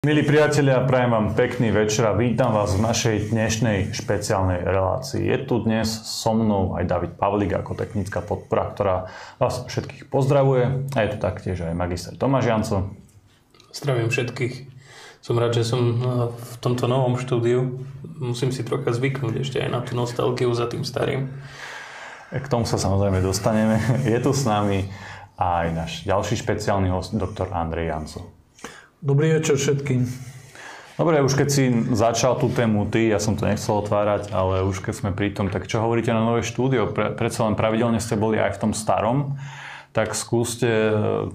Milí priatelia, prajem vám pekný večer a vítam vás v našej dnešnej špeciálnej relácii. Je tu dnes so mnou aj David Pavlík ako technická podpora, ktorá vás všetkých pozdravuje. A je tu taktiež aj magister Tomáš Janco. Zdravím všetkých. Som rád, že som eh, v tomto novom štúdiu. Musím si trocha zvyknúť ešte aj na tú nostalgiu za tým starým. K tomu sa samozrejme dostaneme. Je tu s nami aj náš ďalší špeciálny host, doktor Andrej Janco. Dobrý večer všetkým. Dobre, už keď si začal tú tému ty, ja som to nechcel otvárať, ale už keď sme pri tom, tak čo hovoríte na nové štúdio? Pre, predsa len pravidelne ste boli aj v tom starom, tak skúste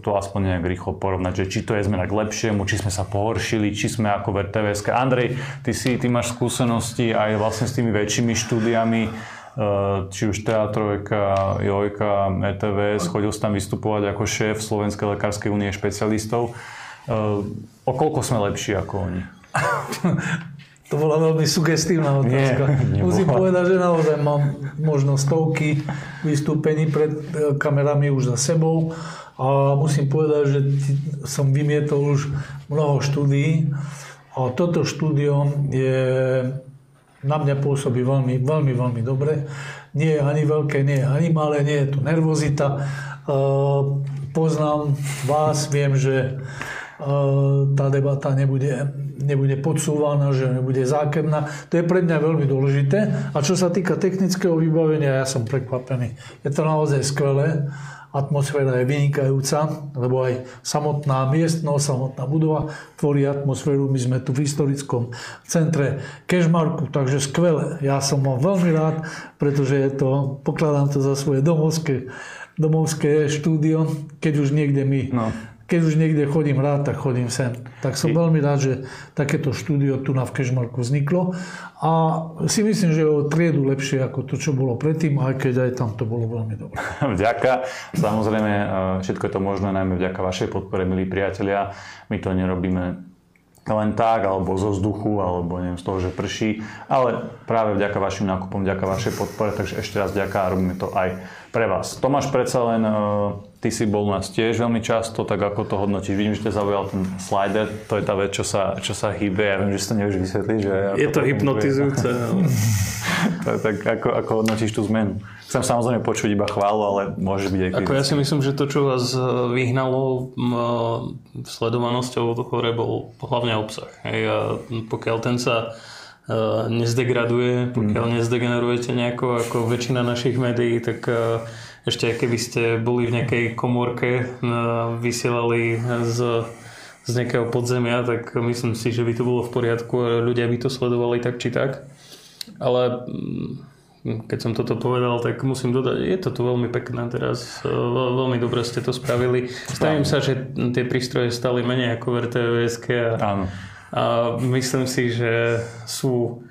to aspoň nejak rýchlo porovnať, že či to je zmena k lepšiemu, či sme sa pohoršili, či sme ako v. Andrej, ty, si, ty máš skúsenosti aj vlastne s tými väčšími štúdiami, eh, či už Teatrojka, Jojka, ETVS, chodil si tam vystupovať ako šéf Slovenskej lekárskej únie špecialistov. O koľko sme lepší ako oni? To bola veľmi sugestívna otázka. Nie, Musím povedať, že naozaj mám možno stovky vystúpení pred e, kamerami už za sebou a musím povedať, že som vymietol už mnoho štúdií a toto štúdio je na mňa pôsobí veľmi, veľmi, veľmi dobre. Nie je ani veľké, nie je ani malé, nie je tu nervozita. E, poznám vás, viem, že tá debata nebude, nebude podsúvaná, že nebude zákerná. To je pre mňa veľmi dôležité. A čo sa týka technického vybavenia, ja som prekvapený. Je to naozaj skvelé. Atmosféra je vynikajúca, lebo aj samotná miestnosť, samotná budova tvorí atmosféru. My sme tu v historickom centre Kešmarku, takže skvelé. Ja som mal veľmi rád, pretože je to, pokladám to za svoje domovské, domovské štúdio, keď už niekde my no keď už niekde chodím rád, tak chodím sem. Tak som veľmi rád, že takéto štúdio tu na v Kešmarku vzniklo a si myslím, že je o triedu lepšie ako to, čo bolo predtým, aj keď aj tam to bolo veľmi dobré. Vďaka. Samozrejme, e, všetko je to možné najmä vďaka vašej podpore, milí priatelia. My to nerobíme len tak, alebo zo vzduchu, alebo neviem, z toho, že prší, ale práve vďaka vašim nákupom, vďaka vašej podpore, takže ešte raz vďaka a robíme to aj pre vás. Tomáš, predsa len e, Ty si bol u nás tiež veľmi často, tak ako to hodnotíš? Vidím, že ťa zaujal ten slider, to je tá vec, čo sa, čo sa hýbe. Ja viem, že si to nevieš vysvetliť. Že je to, to hypnotizujúce. tak ako, ako hodnotíš tú zmenu? Chcem samozrejme počuť iba chválu, ale môže byť aj Ako ja si myslím, že to, čo vás e, vyhnalo sledovanosťou hore, bol hlavne obsah. Hej, a pokiaľ ten sa e, nezdegraduje, pokiaľ mm. nezdegenerujete nejako ako väčšina našich médií, tak ešte keby ste boli v nejakej komórke, vysielali z, z nejakého podzemia, tak myslím si, že by to bolo v poriadku a ľudia by to sledovali tak či tak. Ale mm, keď som toto povedal, tak musím dodať, je to tu veľmi pekné teraz. Veľmi dobre ste to spravili. Stavím sa, že tie prístroje stali menej ako v RTVS. A, a myslím si, že sú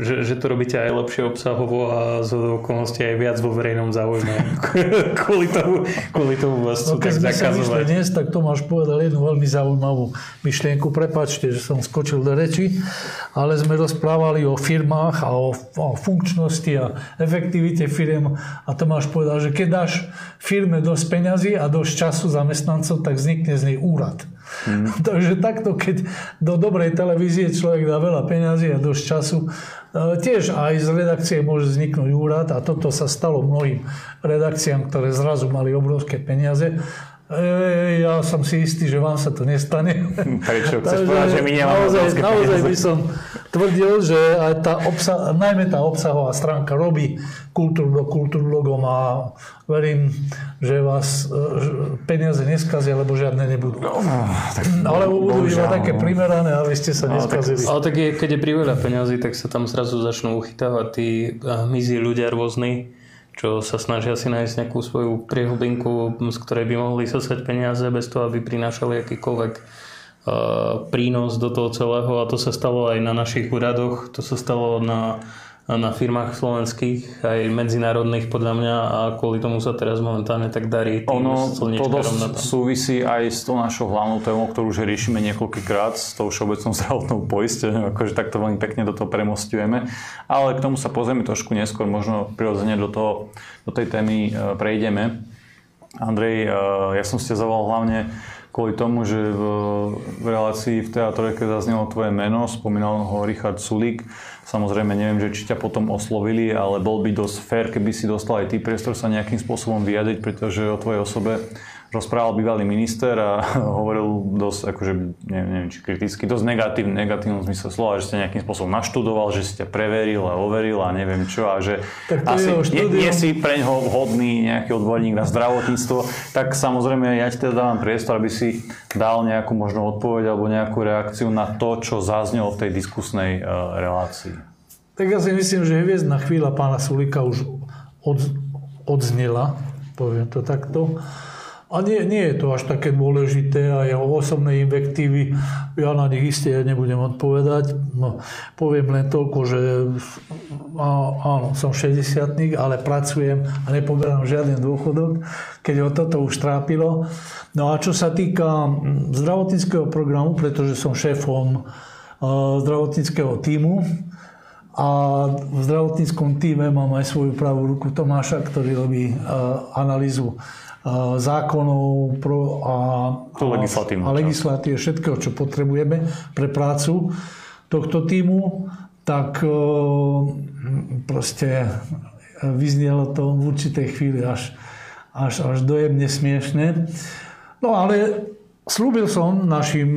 že, že to robíte aj lepšie obsahovo a z okolností aj viac vo verejnom záujme. kvôli, tomu, kvôli tomu vás no, keď tak zakazovať. dnes, tak Tomáš povedal jednu veľmi zaujímavú myšlienku. Prepačte, že som skočil do reči, ale sme rozprávali o firmách a o, o funkčnosti a efektivite firm a Tomáš povedal, že keď dáš firme dosť peňazí a dosť času zamestnancov, tak vznikne z nej úrad. Mm. Takže takto, keď do dobrej televízie človek dá veľa peňazí a dosť času, e, tiež aj z redakcie môže vzniknúť úrad a toto sa stalo mnohým redakciám, ktoré zrazu mali obrovské peniaze E, ja som si istý, že vám sa to nestane. Prečo? Chceš povedať, že my nemáme naozaj, naozaj by som tvrdil, že aj tá obsah, najmä tá obsahová stránka robí kultúru do kultúrlogom a verím, že vás že peniaze neskazia, lebo žiadne nebudú. No, tak, Alebo budú iba také no. primerané, aby ste sa neskazili. Ale tak, ale tak je, keď je priveľa peniazy, tak sa tam zrazu začnú uchytávať tí mizí ľudia rôzni čo sa snažia si nájsť nejakú svoju priehlbinku, z ktorej by mohli sosať peniaze bez toho, aby prinášali akýkoľvek uh, prínos do toho celého. A to sa stalo aj na našich úradoch, to sa stalo na na firmách slovenských, aj medzinárodných podľa mňa a kvôli tomu sa teraz momentálne tak darí ono, to dosť súvisí aj s tou našou hlavnou témou, ktorú už riešime niekoľkýkrát s tou všeobecnou zdravotnou poistenou, akože takto veľmi pekne do toho premostujeme. Ale k tomu sa pozrieme trošku neskôr, možno prirodzene do, toho, do tej témy e, prejdeme. Andrej, e, ja som ste zavolal hlavne kvôli tomu, že v, relácii v teatrojke zaznelo tvoje meno, spomínal ho Richard Sulík. Samozrejme, neviem, že či ťa potom oslovili, ale bol by dosť fér, keby si dostal aj ty priestor sa nejakým spôsobom vyjadriť, pretože o tvojej osobe rozprával bývalý minister a hovoril dosť, akože, neviem, neviem či kriticky, dosť negatívne, negatívnom zmysle slova, že ste nejakým spôsobom naštudoval, že ste preveril a overil a neviem čo a že asi nie, nie si pre ňoho vhodný nejaký odborník na zdravotníctvo, tak samozrejme ja ti teda dávam priestor, aby si dal nejakú možno odpoveď alebo nejakú reakciu na to, čo zaznelo v tej diskusnej uh, relácii. Tak ja si myslím, že hviezdna chvíľa pána Sulika už od, odznela, poviem to takto. A nie, nie je to až také dôležité a jeho osobné invektívy, ja na nich isté nebudem odpovedať. No, poviem len toľko, že áno, som 60 ale pracujem a nepoberám žiaden dôchodok, keď ho toto už trápilo. No a čo sa týka zdravotníckého programu, pretože som šéfom zdravotníckého týmu, a v zdravotníckom týme mám aj svoju pravú ruku Tomáša, ktorý robí analýzu zákonov pro a, a, a legislatívy, všetkého, čo potrebujeme pre prácu tohto týmu, tak proste vyznelo to v určitej chvíli až, až, až dojemne smiešne. No ale slúbil som našim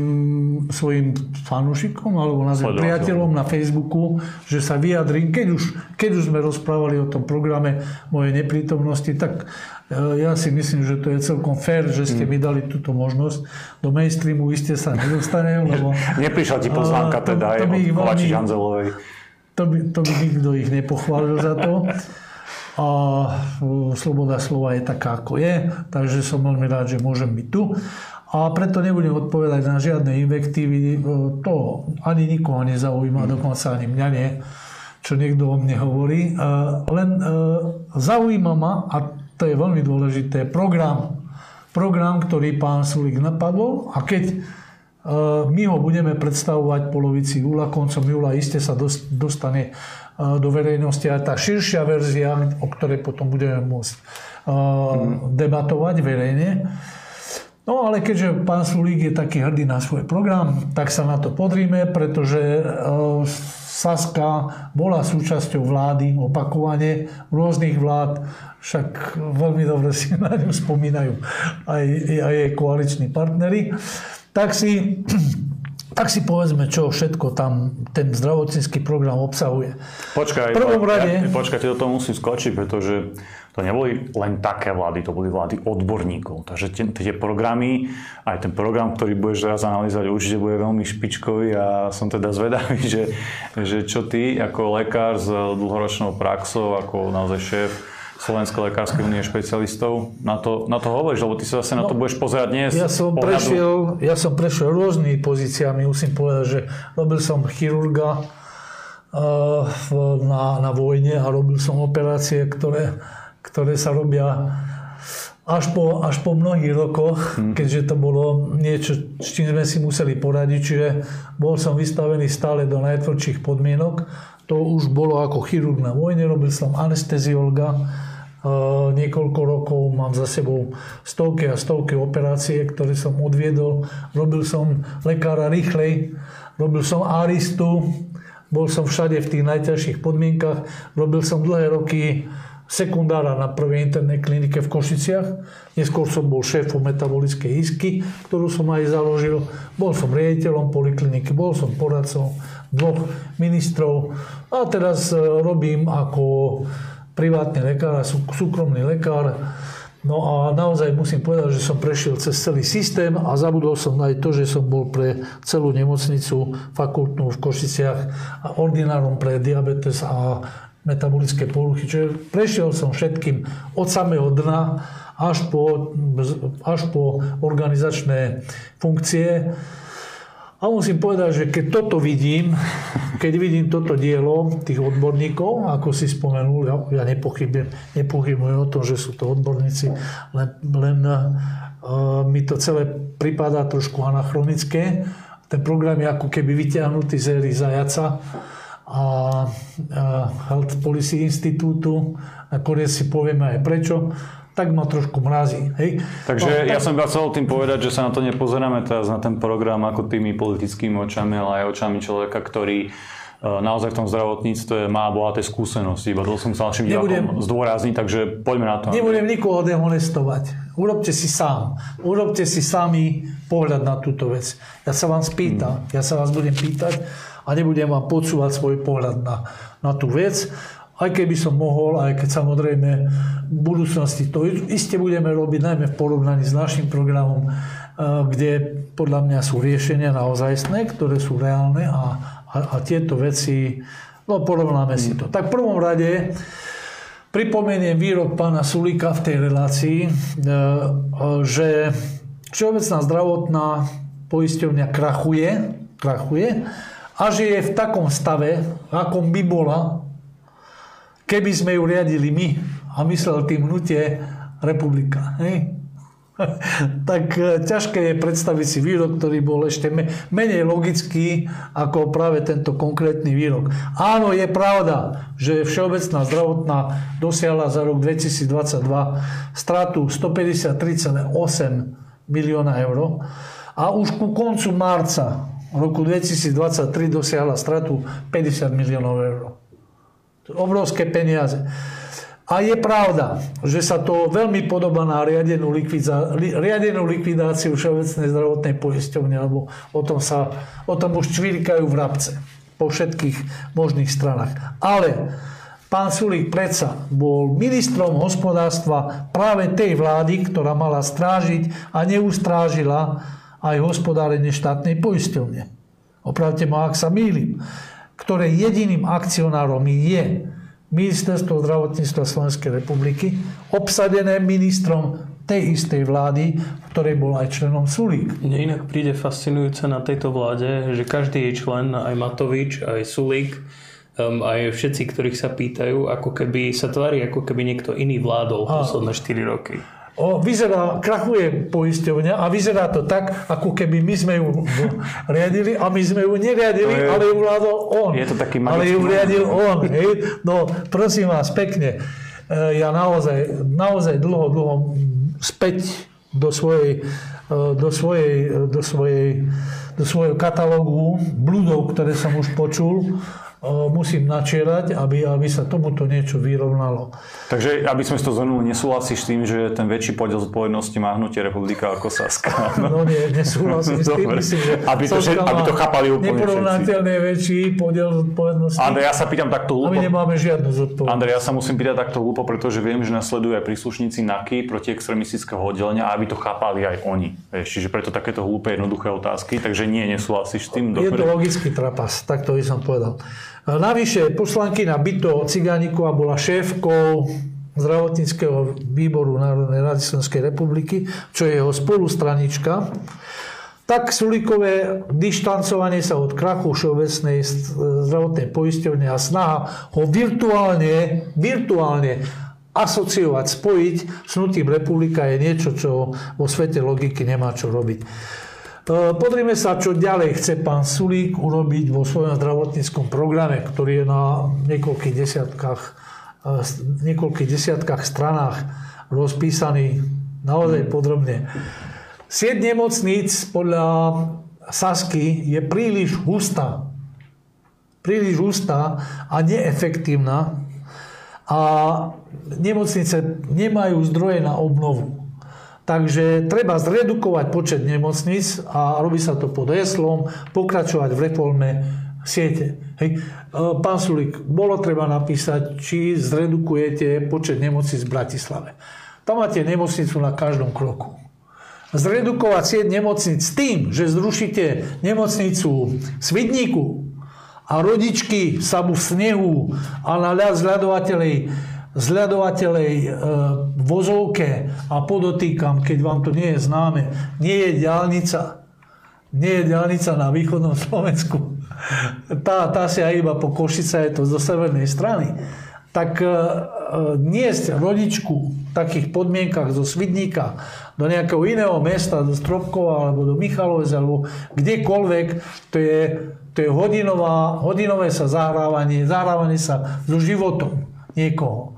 svojim fanúšikom alebo nazvem priateľom na Facebooku, že sa vyjadrím, keď už, keď už sme rozprávali o tom programe mojej neprítomnosti, tak ja si myslím, že to je celkom fér, že ste mi dali túto možnosť. Do mainstreamu iste sa nedostanem, lebo... Neprišla ti pozvánka teda to, to aj od Kovači Žanzelovej. To by, to by nikto ich nepochválil za to. A sloboda slova je taká, ako je, takže som veľmi rád, že môžem byť tu. A preto nebudem odpovedať na žiadne invektívy. To ani nikoho nezaujíma, dokonca ani mňa nie, čo niekto o mne hovorí. Len e, zaujíma ma, a to je veľmi dôležité, program. Program, ktorý pán Sulik napadol a keď e, my ho budeme predstavovať polovici júla, koncom júla iste sa dostane e, do verejnosti aj tá širšia verzia, o ktorej potom budeme môcť e, debatovať verejne. No ale keďže pán Sulík je taký hrdý na svoj program, tak sa na to podrime, pretože Saska bola súčasťou vlády opakovane, rôznych vlád, však veľmi dobre si na ňu spomínajú aj, aj jej koaliční partnery, tak si, tak si povedzme, čo všetko tam ten zdravotnícky program obsahuje. Počkaj, prvom rade... Ja, počkaj, ty do toho musím skočiť, pretože to neboli len také vlády, to boli vlády odborníkov. Takže tie, tie programy, aj ten program, ktorý budeš teraz analyzovať, určite bude veľmi špičkový a som teda zvedavý, že, že čo ty ako lekár s dlhoročnou praxou, ako naozaj šéf Slovenskej lekárskej únie špecialistov na to, na to hovoríš, lebo ty sa zase no, na to budeš pozerať dnes. Ja som, pohľadu... prešiel, ja som prešiel rôznymi pozíciami, musím povedať, že robil som chirurga uh, na, na vojne a robil som operácie, ktoré, ktoré sa robia až po, až po mnohých rokoch, hmm. keďže to bolo niečo, s čím sme si museli poradiť, čiže bol som vystavený stále do najtvrdších podmienok. To už bolo ako chirurg na vojne, robil som anesteziolga, niekoľko rokov, mám za sebou stovky a stovky operácie, ktoré som odviedol. Robil som lekára rýchlej, robil som aristu, bol som všade v tých najťažších podmienkach, robil som dlhé roky sekundára na prvej internej klinike v Košiciach. Neskôr som bol šéfom metabolickej isky, ktorú som aj založil. Bol som riaditeľom polikliniky, bol som poradcom dvoch ministrov a teraz e, robím ako privátny lekár a súkromný lekár. No a naozaj musím povedať, že som prešiel cez celý systém a zabudol som aj to, že som bol pre celú nemocnicu fakultnú v Košiciach a ordinárom pre diabetes a metabolické poruchy. Čiže prešiel som všetkým od samého dna až po, až po organizačné funkcie. A musím povedať, že keď toto vidím, keď vidím toto dielo tých odborníkov, ako si spomenul, ja, ja nepochybujem, nepochybujem o tom, že sú to odborníci, len, len uh, mi to celé pripadá trošku anachronické. Ten program je ako keby vyťahnutý z éry zajaca a Health Policy Institútu. Nakoniec si povieme aj prečo tak ma trošku mrazí. Hej. Takže no, ja som iba chcel tým povedať, že sa na to nepozeráme teraz na ten program ako tými politickými očami, ale aj očami človeka, ktorý e, naozaj v tom zdravotníctve má bohaté skúsenosti. Iba to som chcel našim divákom zdôrazniť, takže poďme na to. Nebudem nikoho dehonestovať. Urobte si sám. Urobte si sami pohľad na túto vec. Ja sa vám spýtam, hmm. ja sa vás budem pýtať a nebudem vám podsúvať svoj pohľad na, na tú vec aj keby som mohol, aj keď samozrejme v budúcnosti to iste budeme robiť, najmä v porovnaní s našim programom, eh, kde podľa mňa sú riešenia naozajstné, ktoré sú reálne a, a, a tieto veci, no porovnáme si to. Tak v prvom rade pripomeniem výrok pána Sulika v tej relácii, eh, že Všeobecná zdravotná poisťovňa krachuje, krachuje a že je v takom stave, akom by bola, keby sme ju riadili my, a myslel tým hnutie republika. Hej? tak e, ťažké je predstaviť si výrok, ktorý bol ešte menej logický ako práve tento konkrétny výrok. Áno, je pravda, že Všeobecná zdravotná dosiahla za rok 2022 stratu 153,8 milióna eur a už ku koncu marca roku 2023 dosiahla stratu 50 miliónov eur. Obrovské peniaze. A je pravda, že sa to veľmi podobá na riadenú, likvidá- riadenú likvidáciu Všeobecnej zdravotnej poisťovne, alebo o tom, sa, o tom už čvirkajú vrabce po všetkých možných stranách. Ale pán Sulík predsa bol ministrom hospodárstva práve tej vlády, ktorá mala strážiť a neustrážila aj hospodárenie štátnej poisťovne. Opravte ma, ak sa mýlim ktoré jediným akcionárom je Ministerstvo zdravotníctva Slovenskej republiky, obsadené ministrom tej istej vlády, v ktorej bol aj členom Sulík. Mne inak príde fascinujúce na tejto vláde, že každý jej člen, aj Matovič, aj Sulík, um, aj všetci, ktorých sa pýtajú, ako keby sa tvári, ako keby niekto iný vládol posledné 4 roky. O, vyzerá, krachuje poisťovňa a vyzerá to tak, ako keby my sme ju riadili a my sme ju neriadili, je, ale ju vládol on. Je to taký Ale ju riadil on. Hej? No, prosím vás, pekne. E, ja naozaj, naozaj dlho, dlho späť do svojej, e, do svojej, do svojej, do svojho katalógu bludov, ktoré som už počul, musím načierať, aby, aby sa tomuto niečo vyrovnalo. Takže, aby sme si to zhrnuli, nesúhlasíš s tým, že ten väčší podiel zodpovednosti má hnutie republika ako Saska? No nie, nesúhlasím s tým, myslím, že aby to, že, aby to chápali úplne Neporovnateľne väčší podiel zodpovednosti. Andrej, ja sa pýtam takto hlúpo. A my nemáme žiadnu zodpovednosť. Andrej, ja sa musím pýtať takto hlúpo, pretože viem, že nasledujú aj príslušníci NAKY proti extremistického oddelenia aby to chápali aj oni. Vieš, čiže preto takéto hlúpe jednoduché otázky, takže nie, nesúhlasíš s tým. Je to logický trapas, tak to by som povedal. Navyše poslankyňa Byto Cigániková bola šéfkou zdravotníckého výboru Národnej rady Slovenskej republiky, čo je jeho spolustranička. Tak Sulíkové dištancovanie sa od krachu Všeobecnej zdravotnej poisťovne a snaha ho virtuálne, virtuálne asociovať, spojiť s nutím republika je niečo, čo vo svete logiky nemá čo robiť. E, pozrime sa, čo ďalej chce pán Sulík urobiť vo svojom zdravotníckom programe, ktorý je na niekoľkých desiatkách, e, niekoľkých desiatkách stranách rozpísaný naozaj podrobne. Sieť nemocníc podľa Sasky je príliš hustá. Príliš hustá a neefektívna a nemocnice nemajú zdroje na obnovu. Takže treba zredukovať počet nemocníc a robí sa to pod heslom pokračovať v reforme siete. Hej. E, pán Sulík, bolo treba napísať, či zredukujete počet nemocníc v Bratislave. Tam máte nemocnicu na každom kroku. Zredukovať sieť nemocnic s tým, že zrušíte nemocnicu Svidníku a rodičky sa v snehu a na ľad zľadovateľej zľadovateľej e, vozovke a podotýkam, keď vám to nie je známe, nie je diálnica. Nie je diálnica na východnom Slovensku. Tá, tá si aj iba po Košice, je to zo severnej strany. Tak e, niesť rodičku v takých podmienkach zo Svidníka do nejakého iného mesta, do Stropkova alebo do Michalovec alebo kdekoľvek, to je, to je hodinová, hodinové sa zahrávanie, zahrávanie sa so životom niekoho.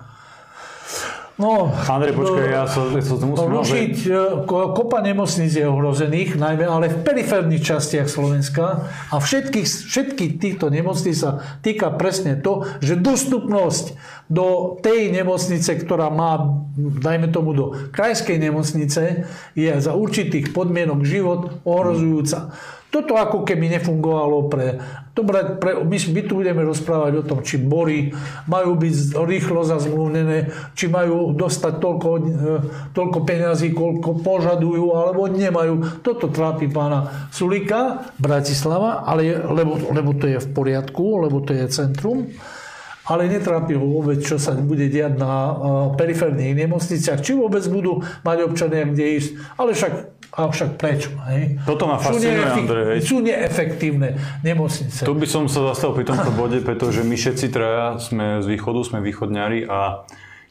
No, Andrej, počkaj, ja sa, ja sa musím... Rušiť, e, ko- kopa nemocníc je ohrozených, najmä ale v periférnych častiach Slovenska. A všetkých, všetkých týchto nemocníc sa týka presne to, že dostupnosť do tej nemocnice, ktorá má, dajme tomu do krajskej nemocnice, je za určitých podmienok život ohrozujúca. Toto ako keby nefungovalo pre... Dobre, pre, my, my tu budeme rozprávať o tom, či bory majú byť rýchlo zazmluvnené, či majú dostať toľko, e, toľko peňazí, koľko požadujú, alebo nemajú. Toto trápi pána Sulika, Bratislava, ale, lebo, lebo to je v poriadku, lebo to je centrum ale netrápi ho vôbec, čo sa bude diať na uh, periférnych nemocniciach, či vôbec budú mať občania kde ísť, ale však a však prečo? Hej? Toto ma fascinuje, sú, Andrej. Sú neefektívne nemocnice. Tu by som sa zastavil pri tomto bode, pretože my všetci traja sme z východu, sme východňari a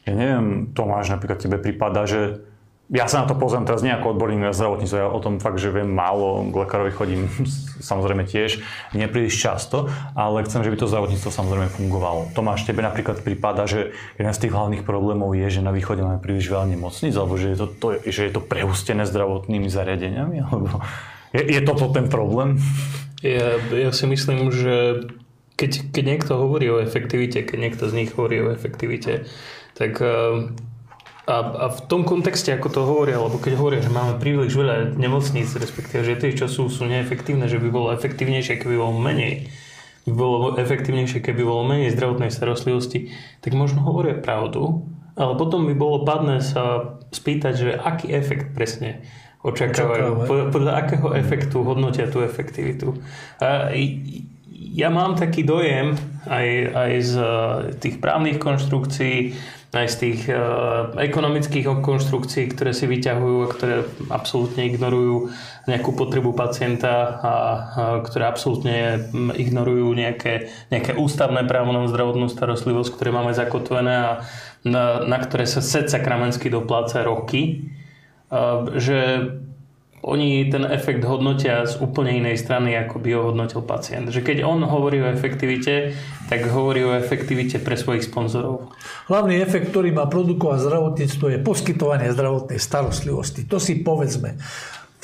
ja neviem, Tomáš, napríklad tebe prípada, že ja sa na to pozriem teraz nejako odborník na zdravotníctvo, ja o tom fakt, že viem málo, k lekárovi chodím samozrejme tiež, nepríliš často, ale chcem, že by to zdravotníctvo samozrejme fungovalo. Tomáš, tebe napríklad prípada, že jeden z tých hlavných problémov je, že na východe máme príliš veľa nemocníc, alebo že je to, to, že je to prehustené zdravotnými zariadeniami, alebo je, je toto ten problém? Ja, ja si myslím, že keď, keď niekto hovorí o efektivite, keď niekto z nich hovorí o efektivite, tak a, a v tom kontexte, ako to hovoria, alebo keď hovoria, že máme príliš veľa nemocníc, respektíve, že tie, čo sú, sú neefektívne, že by bolo efektívnejšie, keby bolo menej, by bolo efektívnejšie, keby bolo menej zdravotnej starostlivosti, tak možno hovoria pravdu, ale potom by bolo padné sa spýtať, že aký efekt presne očakávajú, podľa, podľa akého efektu hodnotia tú efektivitu. A ja mám taký dojem aj, aj z tých právnych konštrukcií, aj z tých uh, ekonomických konštrukcií, ktoré si vyťahujú a ktoré absolútne ignorujú nejakú potrebu pacienta a, a ktoré absolútne ignorujú nejaké, nejaké ústavné právo na zdravotnú starostlivosť, ktoré máme zakotvené a na, na ktoré sa set sakramensky dopláca roky, uh, že oni ten efekt hodnotia z úplne inej strany, ako by ho hodnotil pacient. Že keď on hovorí o efektivite, tak hovorí o efektivite pre svojich sponzorov. Hlavný efekt, ktorý má produkovať zdravotníctvo, je poskytovanie zdravotnej starostlivosti. To si povedzme.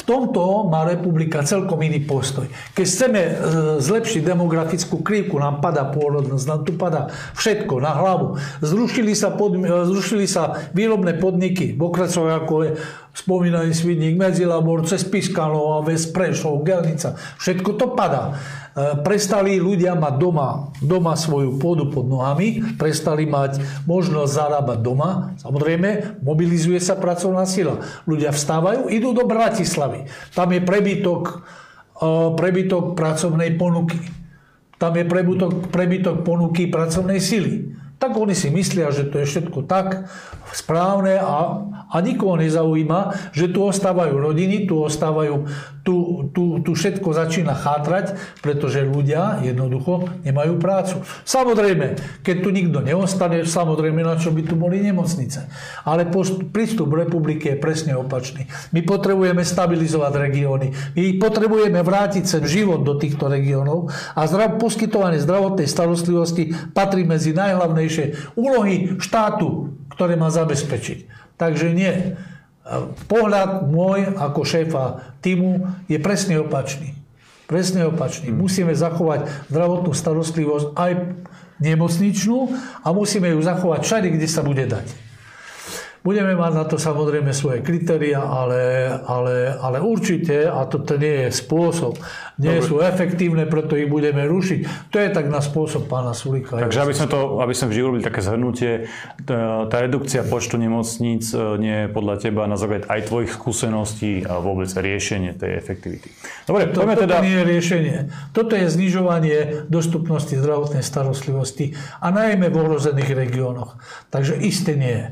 V tomto má republika celkom iný postoj. Keď chceme e, zlepšiť demografickú krivku, nám pada pôrodnosť, nám tu pada všetko na hlavu. Zrušili sa, pod, e, zrušili sa výrobné podniky v okracoch, ako je spomínaný Svidník, Medzilabor, cez Piskanov, Ves, Prešov, Gelnica. Všetko to padá. E, prestali ľudia mať doma, doma svoju pôdu pod nohami, prestali mať možnosť zarábať doma. Samozrejme, mobilizuje sa pracovná sila. Ľudia vstávajú, idú do Bratislavy. Tam je prebytok, e, prebytok pracovnej ponuky. Tam je prebytok, prebytok ponuky pracovnej sily. Tak oni si myslia, že to je všetko tak správne a, a nikoho nezaujíma, že tu ostávajú rodiny, tu ostávajú, tu, tu, tu všetko začína chátrať, pretože ľudia jednoducho nemajú prácu. Samozrejme, keď tu nikto neostane, samozrejme, na čo by tu boli nemocnice. Ale prístup republiky je presne opačný. My potrebujeme stabilizovať regióny, my potrebujeme vrátiť sem život do týchto regiónov a zdrav, poskytovanie zdravotnej starostlivosti patrí medzi najhlavnejšie úlohy štátu, ktoré má zabezpečiť. Takže nie. Pohľad môj ako šéfa týmu je presne opačný. Presne opačný. Musíme zachovať zdravotnú starostlivosť aj nemocničnú a musíme ju zachovať všade, kde sa bude dať. Budeme mať na to samozrejme svoje kritéria, ale, ale, ale určite, a toto nie je spôsob, nie Dobre. sú efektívne, preto ich budeme rušiť. To je tak na spôsob pána Sulika. Takže aby sme, to, aby sme vždy urobili také zhrnutie, tá, redukcia počtu nemocníc e, nie je podľa teba na základe aj tvojich skúseností a vôbec riešenie tej efektivity. Dobre, to, toto teda... nie je riešenie. Toto je znižovanie dostupnosti zdravotnej starostlivosti a najmä v ohrozených regiónoch. Takže isté nie je.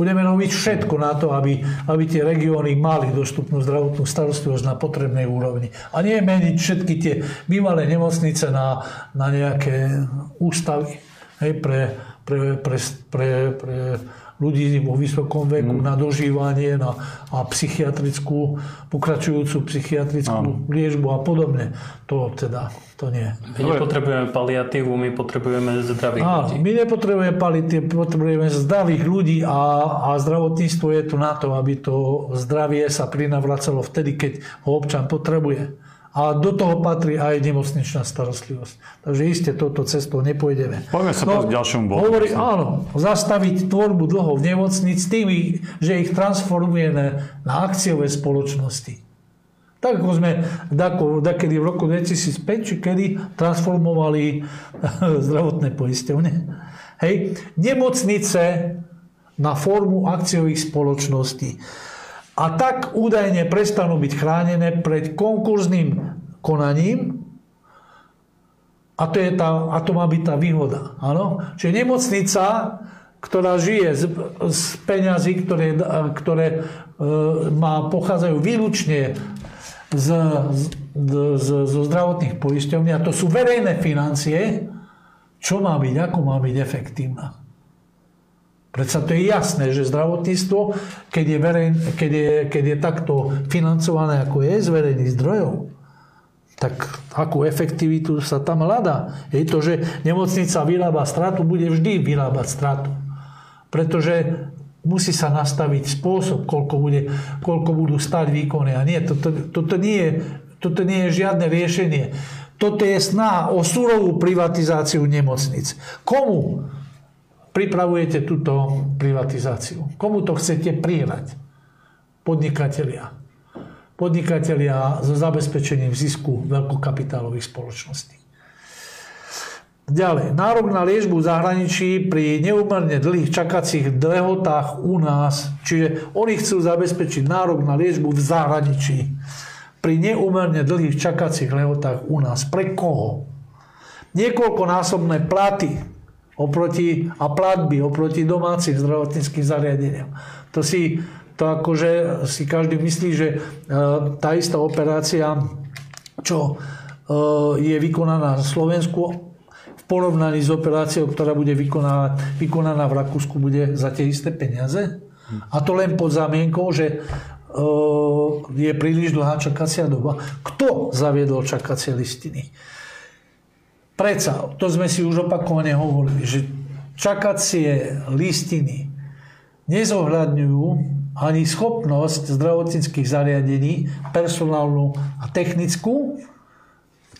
Budeme robiť všetko na to, aby, aby tie regióny mali dostupnú zdravotnú starostlivosť na potrebnej úrovni. A nie meniť všetky tie bývalé nemocnice na, na nejaké ústavy hej, pre, pre, pre, pre, pre ľudí vo vysokom veku mm. na dožívanie na, a psychiatrickú, pokračujúcu psychiatrickú no. liečbu a podobne. To teda, to nie. My nepotrebujeme paliatívu, my potrebujeme zdravých Áno, ľudí. My nepotrebujeme paliatívu, potrebujeme zdravých ľudí a, a zdravotníctvo je tu na to, aby to zdravie sa prinavracalo vtedy, keď ho občan potrebuje. A do toho patrí aj nemocničná starostlivosť. Takže iste touto cestou nepôjdeme. Poďme sa no, k ďalšiemu bodu. Hovorí, áno, zastaviť tvorbu dlhov nemocnic tým, že ich transformujeme na akciové spoločnosti. Tak ako sme dakedy v roku 2005, či kedy transformovali zdravotné poisťovne. Hej, nemocnice na formu akciových spoločností a tak údajne prestanú byť chránené pred konkurzným konaním a to, je tá, a to má byť tá výhoda. Áno? Čiže nemocnica, ktorá žije z, z peňazí, ktoré, ktoré e, má, pochádzajú výlučne z, z, z, zo zdravotných poisťovní, a to sú verejné financie, čo má byť, ako má byť efektívna. Predsa to je jasné, že zdravotníctvo, keď je, verej, keď je, keď je takto financované, ako je z verejných zdrojov, tak akú efektivitu sa tam hľadá. Je to, že nemocnica vyrába stratu, bude vždy vyrábať stratu. Pretože musí sa nastaviť spôsob, koľko, bude, koľko budú stať výkony. A nie, toto, toto, nie je, toto nie je žiadne riešenie. Toto je snaha o surovú privatizáciu nemocnic. Komu? Pripravujete túto privatizáciu? Komu to chcete prihrať? Podnikatelia. Podnikatelia so zabezpečením zisku veľkokapitálových spoločností. Ďalej, nárok na liečbu v zahraničí pri neúmerne dlhých čakacích lehotách u nás, čiže oni chcú zabezpečiť nárok na liečbu v zahraničí pri neúmerne dlhých čakacích lehotách u nás. Pre koho? Niekoľkonásobné platy oproti, a platby oproti domácim zdravotníckým zariadeniam. To si, to akože si každý myslí, že e, tá istá operácia, čo e, je vykonaná na Slovensku, v porovnaní s operáciou, ktorá bude vykonaná, vykonaná v Rakúsku, bude za tie isté peniaze. A to len pod zámienkou, že e, je príliš dlhá čakacia doba. Kto zaviedol čakacie listiny? Preca, to sme si už opakovane hovorili, že čakacie listiny nezohľadňujú ani schopnosť zdravotníckých zariadení, personálnu a technickú,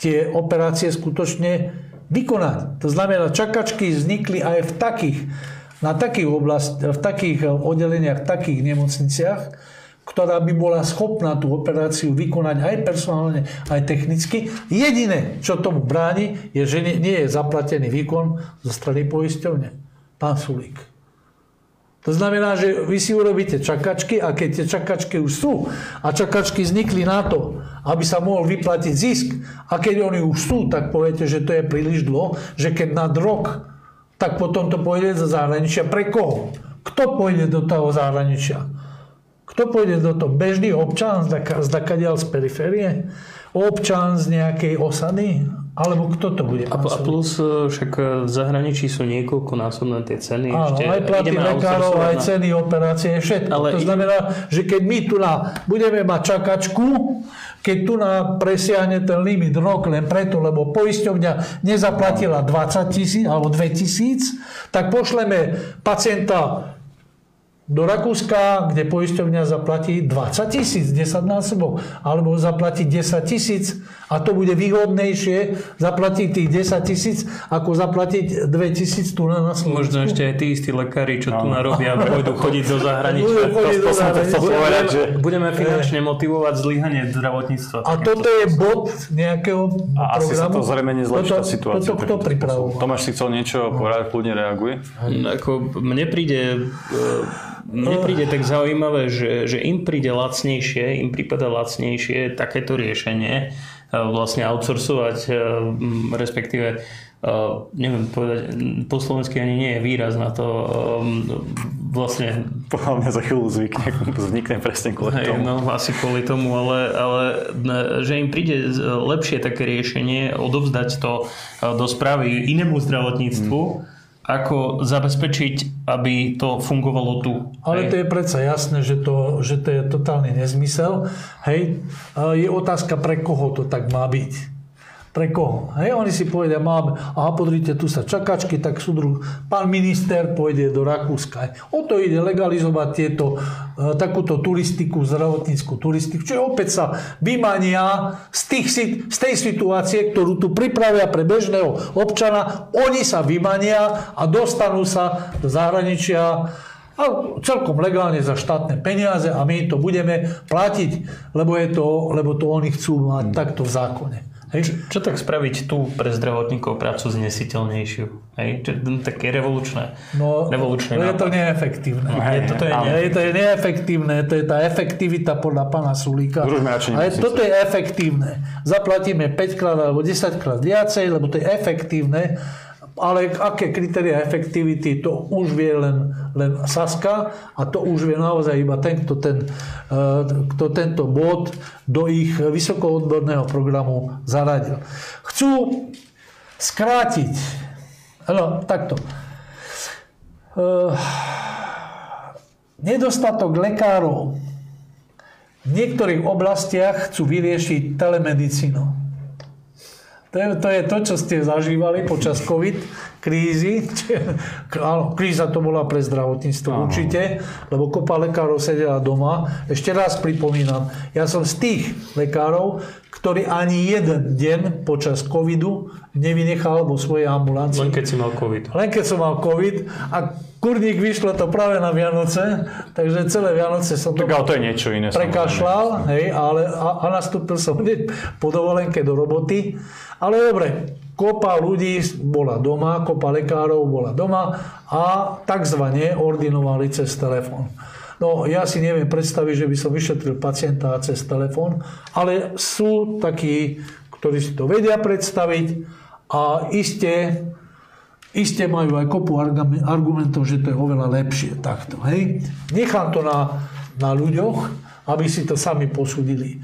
tie operácie skutočne vykonať. To znamená, čakačky vznikli aj v takých, na takých oblast, v takých oddeleniach, v takých nemocniciach, ktorá by bola schopná tú operáciu vykonať aj personálne, aj technicky. Jediné, čo tomu bráni, je, že nie, je zaplatený výkon zo strany poisťovne. Pán Sulík. To znamená, že vy si urobíte čakačky a keď tie čakačky už sú a čakačky vznikli na to, aby sa mohol vyplatiť zisk a keď oni už sú, tak poviete, že to je príliš dlho, že keď nad rok, tak potom to pôjde do zahraničia. Pre koho? Kto pôjde do toho zahraničia? Kto pôjde do toho? Bežný občan z, dakadiaľ z periférie? Občan z nejakej osady? Alebo kto to bude? A, a plus e, však e, v zahraničí sú niekoľko násobné tie ceny. Áno, ešte aj platy lekárov, aj ceny operácie, všetko. Ale to znamená, že keď my tu na, budeme mať čakačku, keď tu na presiahne ten limit rok len preto, lebo poisťovňa nezaplatila 20 tisíc alebo 2 tisíc, tak pošleme pacienta do Rakúska, kde poisťovňa zaplatí 20 tisíc, 10 násobov, alebo zaplatí 10 tisíc a to bude výhodnejšie zaplatiť tých 10 tisíc, ako zaplatiť 2 tisíc tu na Slovensku. Možno ešte aj tí istí lekári, čo tu narobia, pôjdu chodiť do zahraničia. do zahraničia. Budeme finančne motivovať zlyhanie zdravotníctva. A toto je bod nejakého a programu? asi sa to zrejme nezlepší tá situácia. Toto kto pripravoval? Tomáš si chcel niečo povedať, kľudne reaguje. Ako, mne príde mne príde tak zaujímavé, že, že im príde lacnejšie, im prípada lacnejšie takéto riešenie, e, vlastne outsourcovať, e, respektíve e, neviem povedať, po slovensky ani nie je výraz na to vlastne... Podľa mňa za chvíľu zvykne, vznikne presne kvôli hej, tomu. No, asi kvôli tomu, ale, ale že im príde lepšie také riešenie odovzdať to do správy inému zdravotníctvu, hmm ako zabezpečiť, aby to fungovalo tu. Ale to je predsa jasné, že to, že to je totálny nezmysel. Hej, je otázka, pre koho to tak má byť. Pre koho? Hej, oni si povedia, máme, aha, podrite, tu sa čakačky, tak súdru, pán minister pôjde do Rakúska. O to ide legalizovať tieto, e, takúto turistiku, zdravotníckú turistiku, čiže opäť sa vymania z, tých, z tej situácie, ktorú tu pripravia pre bežného občana, oni sa vymania a dostanú sa do zahraničia a celkom legálne za štátne peniaze a my to budeme platiť, lebo, je to, lebo to oni chcú mať takto v zákone. Hej, čo, čo tak spraviť tu pre zdravotníkov prácu znesiteľnejšiu? Hej, čo, také revolučné. No, revolučné no je to neefektívne. No, hej, toto je, ne, to je neefektívne, to je tá efektivita podľa pána Sulíka. Ale toto je efektívne. Zaplatíme 5 krát alebo 10 krát viacej, lebo to je efektívne ale aké kritéria efektivity, to už vie len, len Saska a to už vie naozaj iba ten, kto, ten, eh, kto tento bod do ich vysokoodborného programu zaradil. Chcú skrátiť, no, takto, uh, nedostatok lekárov v niektorých oblastiach chcú vyriešiť telemedicínou. To je, to je to, čo ste zažívali počas COVID krízy. Áno, kríza to bola pre zdravotníctvo Áno. určite, lebo kopa lekárov sedela doma. Ešte raz pripomínam, ja som z tých lekárov, ktorý ani jeden deň počas covidu nevynechal vo svojej ambulancii. Len keď si mal covid. Len keď som mal covid a kurník vyšlo to práve na Vianoce, takže celé Vianoce som tak, ale to je niečo iné. Prekašľal, hej, ale a, a nastúpil som po dovolenke do roboty. Ale dobre, kopa ľudí bola doma, kopa lekárov bola doma a takzvané ordinovali cez telefón. No ja si neviem predstaviť, že by som vyšetril pacienta cez telefón, ale sú takí, ktorí si to vedia predstaviť a iste, iste majú aj kopu argumentov, že to je oveľa lepšie takto. Hej? Nechám to na, na ľuďoch, aby si to sami posudili.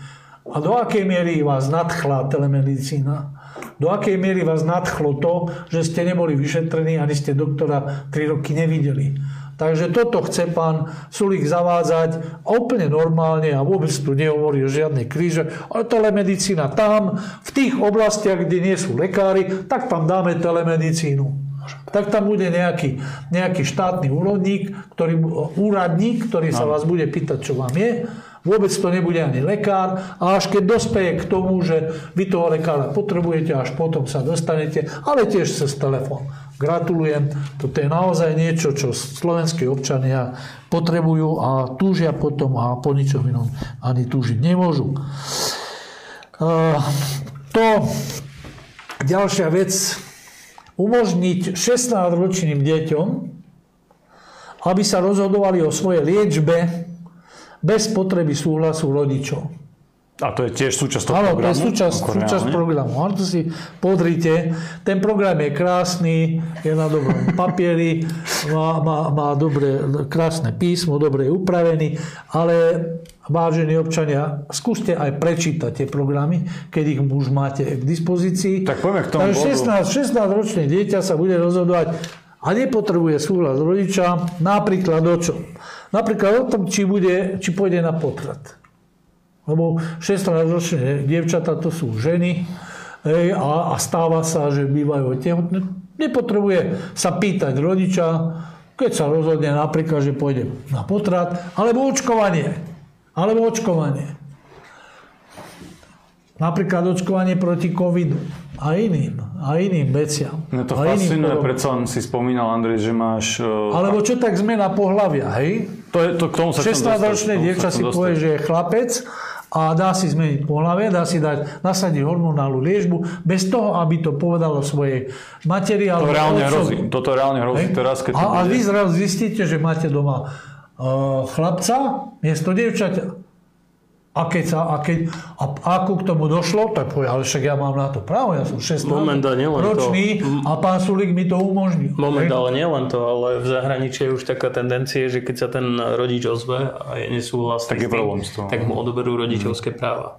A do akej miery vás nadchla telemedicína? Do akej miery vás nadchlo to, že ste neboli vyšetrení, ani ste doktora 3 roky nevideli? Takže toto chce pán Sulík zavádzať úplne normálne a vôbec tu nehovorí o žiadnej kríže, ale telemedicína tam, v tých oblastiach, kde nie sú lekári, tak tam dáme telemedicínu. Tak tam bude nejaký, nejaký štátny úradník, ktorý, úradník, ktorý sa vás bude pýtať, čo vám je Vôbec to nebude ani lekár a až keď dospeje k tomu, že vy toho lekára potrebujete, až potom sa dostanete, ale tiež cez telefón. Gratulujem, toto je naozaj niečo, čo slovenskí občania potrebujú a túžia potom a po ničom inom ani túžiť nemôžu. To ďalšia vec, umožniť 16-ročným deťom, aby sa rozhodovali o svojej liečbe bez potreby súhlasu rodičov. A to je tiež súčasť toho Áno, to je súčasť, súčasť programu. Áno, to si podrite. Ten program je krásny, je na dobrom papieri, má, má, má dobré, krásne písmo, dobre je upravený, ale vážení občania, skúste aj prečítať tie programy, keď ich už máte k dispozícii. Tak poďme k tomu Takže 16, 16 ročné dieťa sa bude rozhodovať a nepotrebuje súhlas rodiča, napríklad o čo? Napríklad o tom, či, bude, či pôjde na potrat. Lebo 16-ročné dievčatá to sú ženy ej, a, a stáva sa, že bývajú tehotné. Nepotrebuje sa pýtať rodiča, keď sa rozhodne napríklad, že pôjde na potrat, alebo očkovanie. Alebo očkovanie. Napríklad očkovanie proti covidu a iným, a iným veciam. No to fascinuje, predsa si spomínal, Andrej, že máš... Uh, Alebo čo tak zmena pohľavia, hej? To je, to, k tomu sa 16-ročné dievča si povie, že je chlapec a dá si zmeniť pohľavie, dá si dať, nasadiť hormonálnu liežbu, bez toho, aby to povedalo svojej materi. To reálne hrozí. Toto reálne hrozí teraz, keď... A, a vy zrazu zistíte, že máte doma uh, chlapca miesto dievčaťa. A keď, sa, a keď a ako k tomu došlo, tak povie, ale však ja mám na to právo, ja som 6 Moment, ročný to, a pán Sulik mi to umožní. Moment, Hej. ale nielen to, ale v zahraničí je už taká tendencie, že keď sa ten rodič ozve a je nesúhlasný tak, je tým, tak mu odoberú rodičovské práva.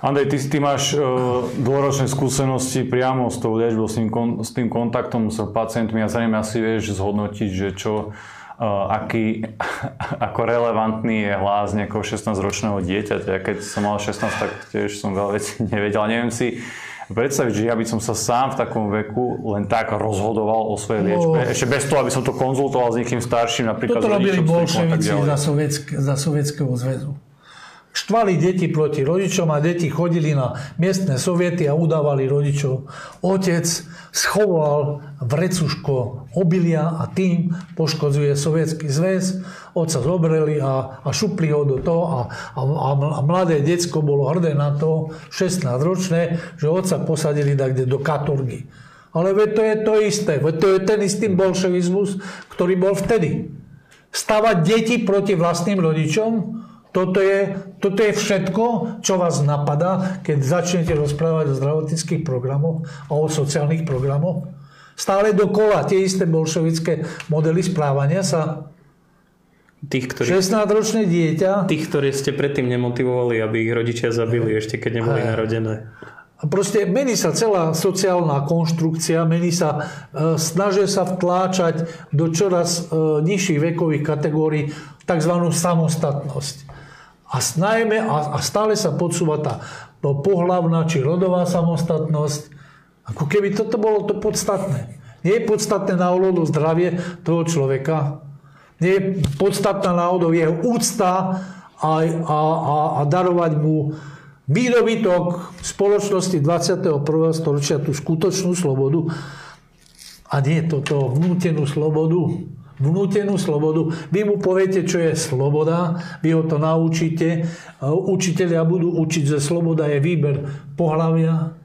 Andrej, ty, ty máš uh, dlhoročné skúsenosti priamo s tou liečbou, s tým, kon, s tým kontaktom s pacientmi a za nimi asi vieš zhodnotiť, že čo, aký, ako relevantný je hlas nejakého 16-ročného dieťaťa. Keď som mal 16, tak tiež som veľa vecí nevedel. Neviem si predstaviť, že ja by som sa sám v takom veku len tak rozhodoval o svojej liečbe. No. Ešte bez toho, aby som to konzultoval s niekým starším, napríklad Toto robili bolševici za, za Sovietskeho zväzu štvali deti proti rodičom a deti chodili na miestne soviety a udávali rodičov. Otec schoval vrecuško obilia a tým poškodzuje sovietský zväz. Otca zobreli a, a šupli ho do toho a, a, a mladé decko bolo hrdé na to, 16 ročné, že otca posadili takde do katorgy. Ale veď to je to isté, veď to je ten istý bolševizmus, ktorý bol vtedy. Stavať deti proti vlastným rodičom, toto je, toto je všetko, čo vás napadá, keď začnete rozprávať o zdravotníckých programoch a o sociálnych programoch. Stále dokola tie isté bolševické modely správania sa. Tých, ktorí, 16-ročné dieťa. Tých, ktorí ste predtým nemotivovali, aby ich rodičia zabili, ešte keď neboli narodené. A proste mení sa celá sociálna konštrukcia, mení sa, e, snažia sa vtláčať do čoraz e, nižších vekových kategórií tzv. samostatnosť. A, snajme, a, a stále sa podsúva tá pohlavná či rodová samostatnosť. Ako keby toto bolo to podstatné. Nie je podstatné náhodou zdravie toho človeka. Nie je podstatná náhodou jeho úcta a, a, a, a darovať mu výrobitok spoločnosti 21. storočia tú skutočnú slobodu a nie toto vnútenú slobodu vnútenú slobodu. Vy mu poviete, čo je sloboda, vy ho to naučíte. Učiteľia budú učiť, že sloboda je výber pohľavia.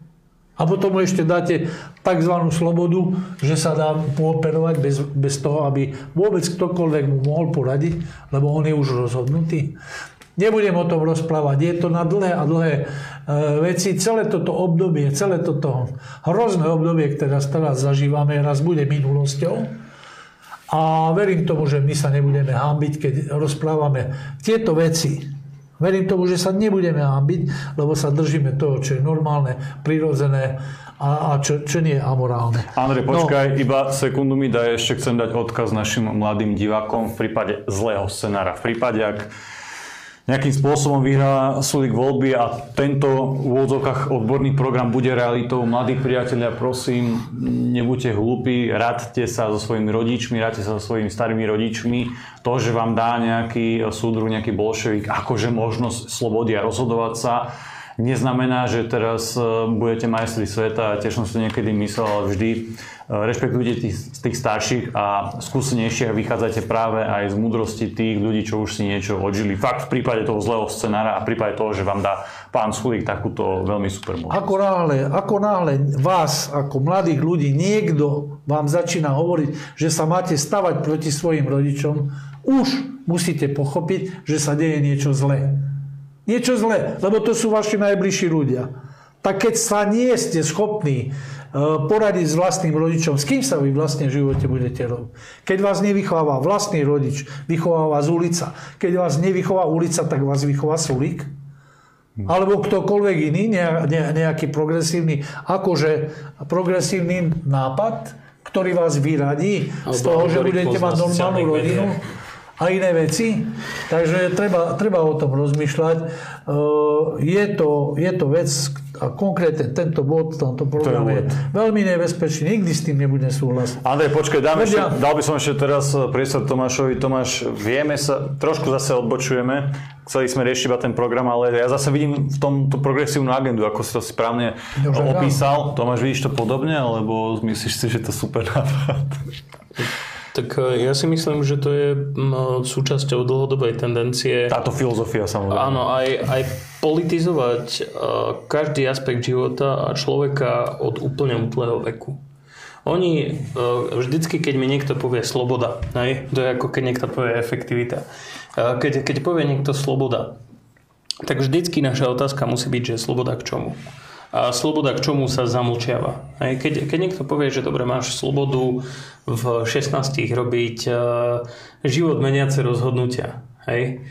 A potom mu ešte dáte tzv. slobodu, že sa dá pooperovať bez, bez toho, aby vôbec ktokoľvek mu mohol poradiť, lebo on je už rozhodnutý. Nebudem o tom rozprávať. Je to na dlhé a dlhé e, veci. Celé toto obdobie, celé toto hrozné obdobie, ktoré teraz zažívame, raz bude minulosťou. A verím tomu, že my sa nebudeme hambiť, keď rozprávame tieto veci. Verím tomu, že sa nebudeme hambiť, lebo sa držíme toho, čo je normálne, prirodzené a, a čo, čo nie je amorálne. Andrej, počkaj, no. iba sekundu mi daj, ešte chcem dať odkaz našim mladým divákom v prípade zlého scenára. V prípade, ak nejakým spôsobom vyhrá Sulik voľby a tento v úvodzovkách odborný program bude realitou. Mladí priatelia, prosím, nebuďte hlúpi, radte sa so svojimi rodičmi, radte sa so svojimi starými rodičmi. To, že vám dá nejaký súdru, nejaký bolševik, akože možnosť slobody a rozhodovať sa, neznamená, že teraz e, budete majstri sveta, tiež som si niekedy myslel, ale vždy e, rešpektujte tých, tých starších a skúsenejších a vychádzajte práve aj z múdrosti tých ľudí, čo už si niečo odžili. Fakt v prípade toho zlého scenára a v prípade toho, že vám dá pán Schulík takúto veľmi super možnosť. Ako náhle, ako náhle vás, ako mladých ľudí, niekto vám začína hovoriť, že sa máte stavať proti svojim rodičom, už musíte pochopiť, že sa deje niečo zlé. Niečo zlé, lebo to sú vaši najbližší ľudia. Tak keď sa nie ste schopní e, poradiť s vlastným rodičom, s kým sa vy vlastne v živote budete robiť. Keď vás nevychováva vlastný rodič, vychováva vás ulica. Keď vás nevychová ulica, tak vás vychová sulík. Alebo ktokoľvek iný, nejaký progresívny, akože progresívny nápad, ktorý vás vyradí z toho, že budete mať normálnu rodinu a iné veci. Takže treba, treba o tom rozmýšľať. E, je to, je to vec, a konkrétne tento bod v tomto programe je veľmi nebezpečný. Nikdy s tým nebudem súhlasiť. Andrej, počkaj, dám ešte, dal by som ešte teraz e, priestor Tomášovi. Tomáš, vieme sa, trošku zase odbočujeme. Chceli sme riešiť iba ten program, ale ja zase vidím v tom tú progresívnu agendu, ako si to správne no, opísal. Tomáš, vidíš to podobne, alebo myslíš si, že to super nápad? Tak e, ja si myslím, že to je súčasťou dlhodobej tendencie. Táto filozofia samozrejme. Áno, aj, aj politizovať e, každý aspekt života a človeka od úplne útleho veku. Oni e, vždycky, keď mi niekto povie sloboda, hej, to je ako keď niekto povie efektivita. Keď, keď povie niekto sloboda, tak vždycky naša otázka musí byť, že sloboda k čomu? A sloboda k čomu sa zamlčiava. Keď, keď niekto povie, že dobre, máš slobodu v 16 robiť e, život meniace rozhodnutia. hej,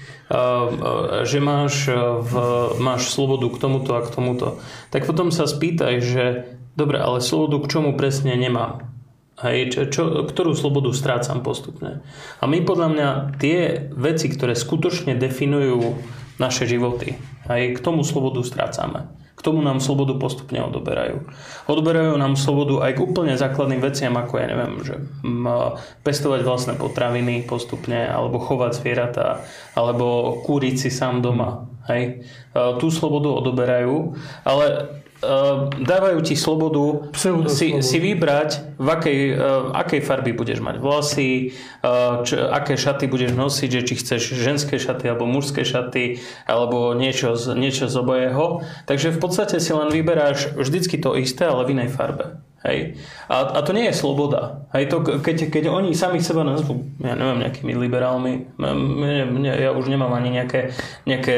že máš, uh, v, máš slobodu k tomuto a k tomuto, tak potom sa spýtaj, že dobre, ale slobodu k čomu presne nemám. Hej, čo, čo, ktorú slobodu strácam postupne. A my podľa mňa tie veci, ktoré skutočne definujú naše životy, hej, k tomu slobodu strácame. K tomu nám slobodu postupne odoberajú. Odoberajú nám slobodu aj k úplne základným veciam, ako ja neviem, že pestovať vlastné potraviny postupne, alebo chovať zvieratá, alebo kúriť si sám doma. Hej. Tú slobodu odoberajú, ale dávajú ti slobodu si, si vybrať, v akej, uh, akej farby budeš mať vlasy, uh, čo, aké šaty budeš nosiť, že či chceš ženské šaty alebo mužské šaty, alebo niečo z, niečo z obojeho. Takže v podstate si len vyberáš vždycky to isté, ale v inej farbe. Hej. A, a to nie je sloboda. Hej, to, keď, keď oni sami seba nazvú, ja neviem, nejakými liberálmi, mne, mne, ja už nemám ani nejaké, nejaké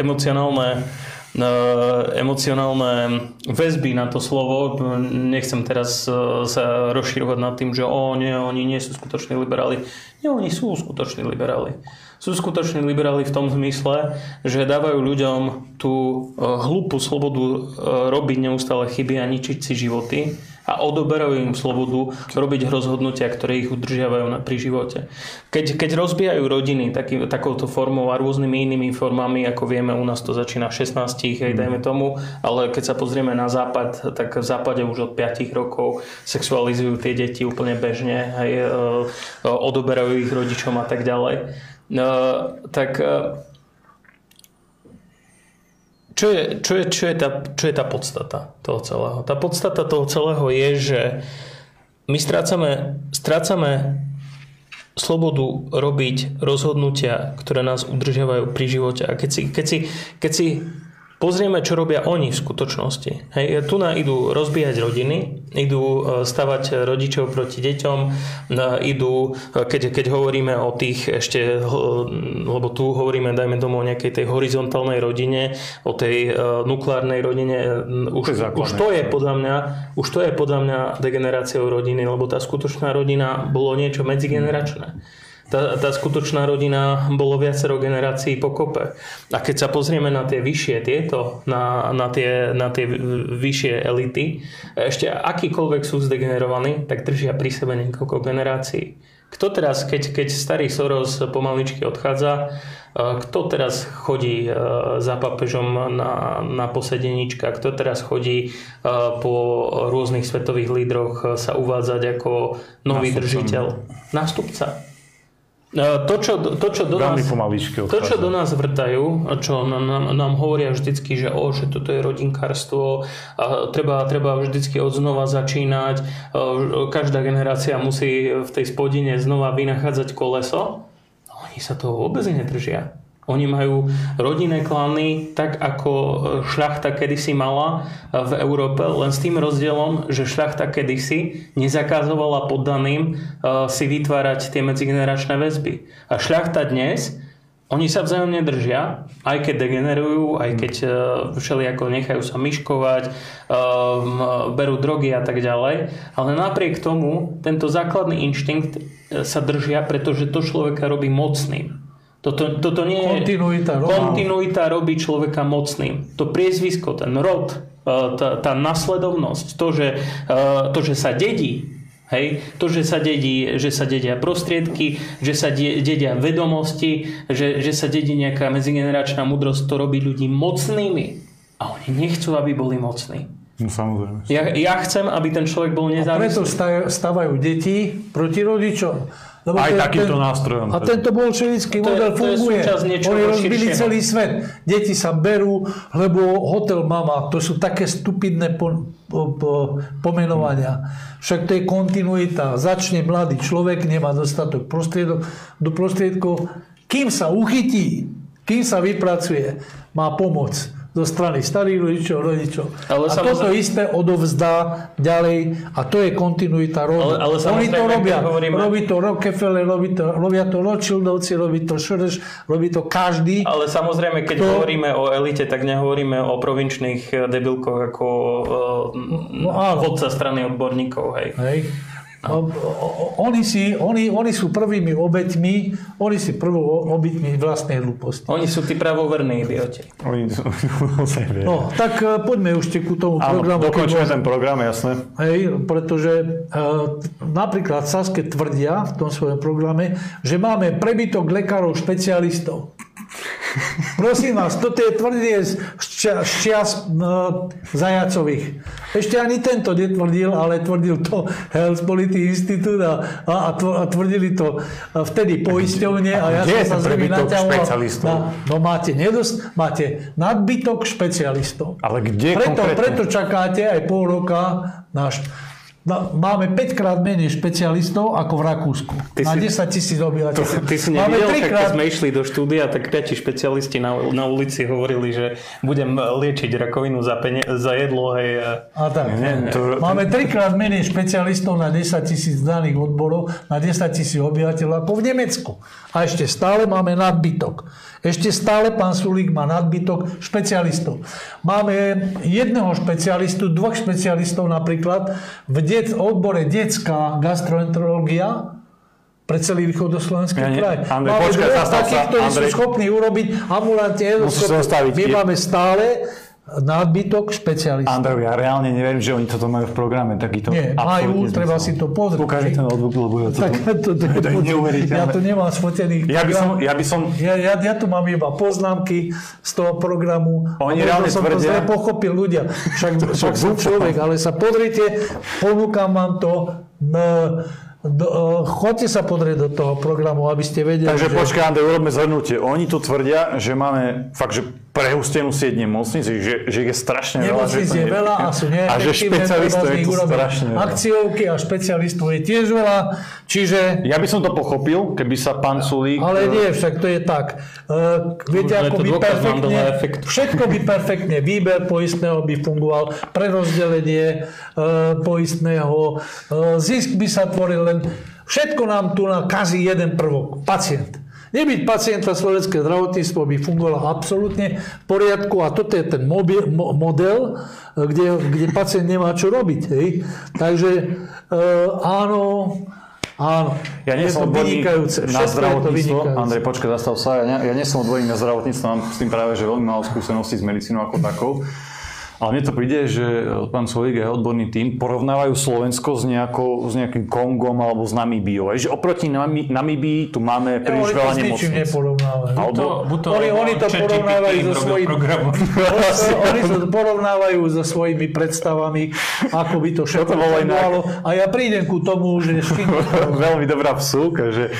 emocionálne emocionálne väzby na to slovo. Nechcem teraz e, sa rozširovať nad tým, že o, nie, oni nie sú skutoční liberáli. Nie, oni sú skutoční liberáli. Sú skutoční liberáli v tom zmysle, že dávajú ľuďom tú e, hlúpu slobodu robiť neustále chyby a ničiť si životy a odoberajú im slobodu robiť rozhodnutia, ktoré ich udržiavajú pri živote. Keď, keď rozbijajú rodiny taký, takouto formou a rôznymi inými formami, ako vieme, u nás to začína v 16, hej, dajme tomu, ale keď sa pozrieme na západ, tak v západe už od 5 rokov sexualizujú tie deti úplne bežne, hej, e, e, odoberajú ich rodičom a tak ďalej. E, tak čo je, čo, je, čo, je tá, čo je tá podstata toho celého? Tá podstata toho celého je, že my strácame, strácame slobodu robiť rozhodnutia, ktoré nás udržiavajú pri živote. A keď si, keď si, keď si pozrieme, čo robia oni v skutočnosti. Hej, tu na idú rozbíjať rodiny, idú e, stavať rodičov proti deťom, e, idú, e, keď, keď hovoríme o tých ešte, lebo tu hovoríme, dajme tomu o nejakej tej horizontálnej rodine, o tej nukleárnej rodine, už, už to je podľa mňa, už to je podľa mňa degeneráciou rodiny, lebo tá skutočná rodina bolo niečo medzigeneračné tá, tá skutočná rodina bolo viacero generácií pokope. A keď sa pozrieme na tie vyššie tieto, na, na, tie, na tie vyššie elity, ešte akýkoľvek sú zdegenerovaní, tak držia pri sebe niekoľko generácií. Kto teraz, keď, keď starý Soros pomaličky odchádza, kto teraz chodí za papežom na, na posedenička, kto teraz chodí po rôznych svetových lídroch sa uvádzať ako nový Nástupca. držiteľ? Nástupca. E, to, čo, to, čo do nás, to, čo do nás vrtajú, čo nám, nám hovoria vždycky, že, o, že toto je rodinkárstvo, a treba, treba vždycky od znova začínať, e, každá generácia musí v tej spodine znova vynachádzať koleso. Oni sa toho vôbec nedržia. Oni majú rodinné klany tak, ako šľachta kedysi mala v Európe, len s tým rozdielom, že šľachta kedysi nezakazovala poddaným eh, si vytvárať tie medzigeneračné väzby. A šľachta dnes, oni sa vzájomne držia, aj keď degenerujú, aj keď všelijako nechajú sa myškovať, berú drogy a tak ďalej. Ale napriek tomu, tento základný inštinkt sa držia, pretože to človeka robí mocným. Toto, toto nie je... Kontinuita, kontinuita robí človeka mocným. To priezvisko, ten rod, e, tá, tá nasledovnosť, to že, e, to, že sa dedí, hej, to, že sa, dedí, že sa dedia prostriedky, že sa dedia vedomosti, že, že sa dedí nejaká medzigeneračná múdrosť, to robí ľudí mocnými. A oni nechcú, aby boli mocní. No samozrejme. Ja, ja chcem, aby ten človek bol nezávislý. A preto stavajú deti proti rodičom. Lebo Aj ten, takýmto nástrojom. A tento bolševický model to funguje. To Oni rozbili širšieho. celý svet. Deti sa berú, lebo hotel mama, to sú také stupidné po, po, po, pomenovania. Však to je kontinuita. Začne mladý človek, nemá dostatok prostriedok, do prostriedkov. Kým sa uchytí, kým sa vypracuje, má pomoc zo strany starých rodičov, rodičov. Ale a toto isté odovzdá ďalej a to je kontinuita rodu. Ale, ale Oni to robia. Hovoríme... Robí to Rockefeller, robí to, robia to Rothschildovci, robí to Šereš, robí to každý. Ale samozrejme, keď to... hovoríme o elite, tak nehovoríme o provinčných debilkoch ako no, vodca strany odborníkov. Hej. hej. O- o- Oni, si, oni, oni sú prvými obeťmi, oni si prvou obeťmi vlastnej hlúposti. Oni sú tí pravoverní idioti. Oni sú. No, tak e, poďme ešte ku tomu Áno, programu. dokončíme ten program, jasné. Hej, pretože e, napríklad Saske tvrdia v tom svojom programe, že máme prebytok lekárov špecialistov. Prosím vás, toto je tvrdie z čia- z čias no, Zajacových. Ešte ani tento netvrdil, ale tvrdil to Health Policy Institute a, a, a tv- a tvrdili to vtedy poisťovne a ja kde je som sa ten z nimi prebytok naťahoval. špecialistov? Na, no máte, nedost, máte nadbytok špecialistov. Ale kde Preto, konkrétne? preto čakáte aj pol roka náš... No, máme 5 krát menej špecialistov ako v Rakúsku. Ty na si- 10 tisíc obyvateľov. Ty si Máme nevidel, však keď trikrát... sme išli do štúdia, tak piati špecialisti na, na ulici hovorili, že budem liečiť rakovinu za, penie, za jedlo. Hej, a... Tak. Nie, to- Máme trikrát menej špecialistov na 10 tisíc daných odborov, na 10 tisíc obyvateľov ako v Nemecku. A ešte stále máme nadbytok. Ešte stále pán Sulík má nadbytok špecialistov. Máme jedného špecialistu, dvoch špecialistov napríklad v det, odbore detská gastroenterológia pre celý východoslovenský Ja kraj. Andrej, máme počkaj, dvoch takých, ktorí sú Andrej. schopní urobiť ambulantne. My máme stále nadbytok špecialistov. Andrej, ja reálne neviem, že oni toto majú v programe, takýto Nie, majú, treba si to pozrieť. Ukáži ten notebook, lebo ja to... Tak to, to, To je neuveriteľné. ja tu nemám sfotených Ja by som, ja by som Ja, ja, ja tu mám iba poznámky z toho programu. Oni reálne som to tvrdia- zle pochopil ľudia. Však, však som človek, ale sa pozrite, ponúkam vám to. Na, do, uh, chodte sa pozrieť do toho programu, aby ste vedeli, Takže že... počkaj, Andrej, urobme zhrnutie. Oni tu tvrdia, že máme fakt, že prehustenú sieť nemocnic, že, že je strašne veľa. Nemocnic je veľa a sú A že špecialistov je tu strašne veľa. Akciovky a špecialistov je tiež veľa, čiže... Ja by som to pochopil, keby sa pán Sulík... Ale nie, však to je tak. Uh, viete, ako by perfektne, všetko by perfektne, výber poistného by fungoval, prerozdelenie uh, poistného, uh, zisk by sa tvoril len, všetko nám tu nakazí jeden prvok, pacient. Nebyť pacienta slovenské zdravotníctvo by fungovalo absolútne v poriadku a toto je ten mobil, mo, model, kde, kde pacient nemá čo robiť. Hej. Takže uh, áno, áno. Ja nie je som odborník vynikajúce. na zdravotníctvo. Andrej, počkaj, zastav sa. Ja ja nie som odborník na zdravotníctvo, mám s tým práve že veľmi málo skúseností s medicínou ako takou. Ale mne to príde, že pán Solík a jeho odborný tým porovnávajú Slovensko s, nejakou, s nejakým Kongom alebo s Namíbiou. Že oproti Nami- Namíbii tu máme príliš oni to veľa s ničím nemocníc. neporovnávajú. Alebo, buď to, Oni- oni to porovnávajú so program. Oni to porovnávajú so svojimi predstavami, ako by to všetko bolo inak. fungovalo. A ja prídem ku tomu, že veľmi dobrá vsúka, že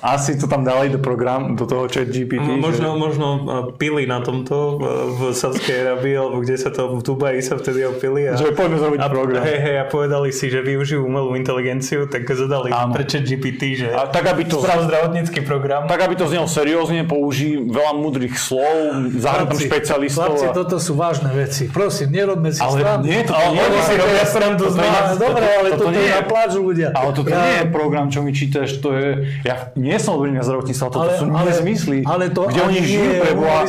asi to tam dali do program, do toho chat GPT. No, Možno, že... možno uh, pili na tomto uh, v Sávskej Arabii, alebo kde sa to v Dubaji sa vtedy opili. A, Že poďme zrobiť a, program. Hej, hej, a povedali si, že využijú umelú inteligenciu, tak zadali Áno. pre GPT, že A tak, aby to, sprav zdravotnícky program. tak, aby to znelo seriózne, použij veľa múdrych slov, Chlapci, špecialistov. Chlapci, a- toto sú vážne veci. Prosím, nerobme si Ale srandu. nie, to Ale nie, si to- robia srandu nás. nie- Dobre, ale toto toto nie je na ľudia. Ale toto Ja- nie je program, čo mi čítaš, to je... Ja nie som odborník na zdravotníctvo, ale toto sú nezmysly. ale to kde oni žijú pre Boha.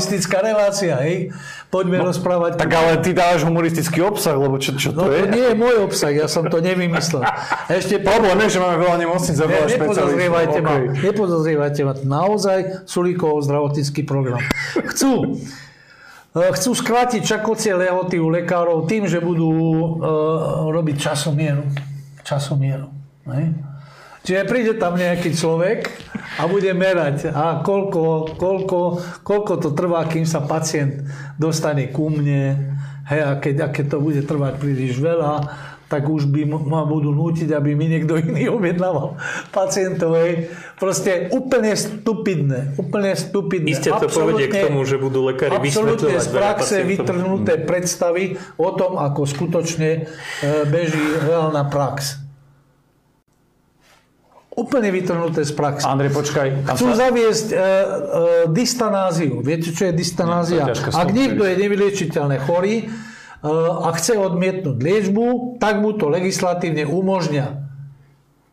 relácia, hej? Poďme rozprávať. Tak ale ty dávaš humoristický obsah, lebo čo, čo No to je? to nie je môj obsah, ja som to nevymyslel. Ešte Problém je, že máme veľa nemocníc a Ne, veľa ma, špecialistov. Okay. nepodozrievajte ma. Naozaj Sulíkov zdravotnícky program. Chcú, eh, chcú skrátiť čakocie lehoty u lekárov tým, že budú uh, robiť časomieru. Časomieru. Ne? Čiže príde tam nejaký človek a bude merať, a koľko, koľko, koľko to trvá, kým sa pacient dostane ku mne. Hej, a keď, a keď to bude trvať príliš veľa, tak už by ma budú nútiť, aby mi niekto iný objednával pacientov. Hej. Proste úplne stupidné. Úplne stupidné. Isté to povedie k tomu, že budú lekári Absolútne z praxe vytrhnuté predstavy o tom, ako skutočne e, beží reálna prax. Úplne vytrhnuté z praxe. Andrej, počkaj. Chcú sa... zaviesť e, e, distanáziu. Viete, čo je distanázia? Je ťažké Ak niekto je nevyliečiteľne chorý e, a chce odmietnúť liečbu, tak mu to legislatívne umožňa.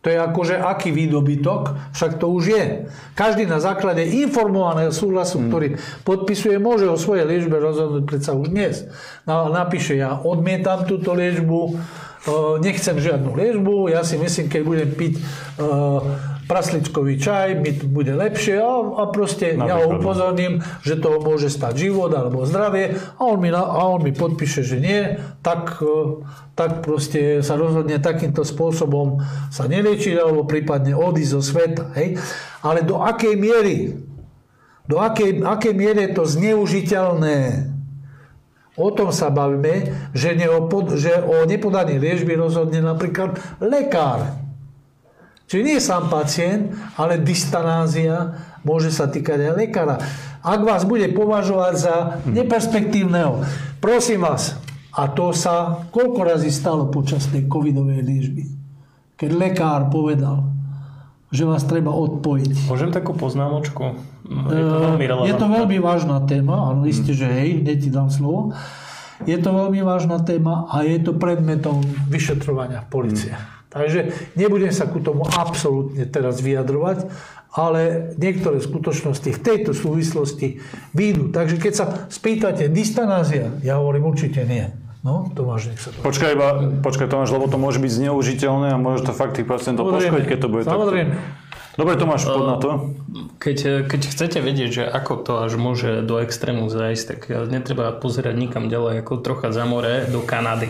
To je akože aký výdobytok, však to už je. Každý na základe informovaného súhlasu, ktorý podpisuje, môže o svojej liečbe rozhodnúť predsa už dnes. Na- Napíše, ja odmietam túto liečbu, nechcem žiadnu liečbu, ja si myslím, keď budem piť prasličkový čaj, mi bude lepšie a, a proste Napríklad. ja ho upozorním, že to môže stať život alebo zdravie a on mi, a on mi podpíše, že nie, tak, tak proste sa rozhodne takýmto spôsobom sa neliečiť alebo prípadne odísť zo sveta. Hej? Ale do akej miery, do akej, akej miery je to zneužiteľné, O tom sa bavíme, že, neopod, že o nepodaní liečby rozhodne napríklad lekár. Čiže nie sám pacient, ale dystanázia môže sa týkať aj lekára. Ak vás bude považovať za neperspektívneho, prosím vás, a to sa koľko razy stalo počas tej covidovej liečby, keď lekár povedal, že vás treba odpojiť. Môžem takú poznámočku? Je to veľmi, je to veľmi vážna téma, áno, isté, že hej, hneď ti dám slovo. Je to veľmi vážna téma a je to predmetom vyšetrovania policie. Hmm. Takže nebudem sa ku tomu absolútne teraz vyjadrovať, ale niektoré skutočnosti v tejto súvislosti výjdu. Takže keď sa spýtate dystanázia, ja hovorím určite nie. No, Tomáš, nech sa to... Počkaj, iba, počkaj Tomáš, lebo to môže byť zneužiteľné a môže to fakt tých pacientov poškodiť, keď to bude Samozrejme. takto. Dobre, Tomáš, pod na to. Keď, keď chcete vedieť, že ako to až môže do extrému zajsť, tak netreba pozerať nikam ďalej, ako trocha za more do Kanady.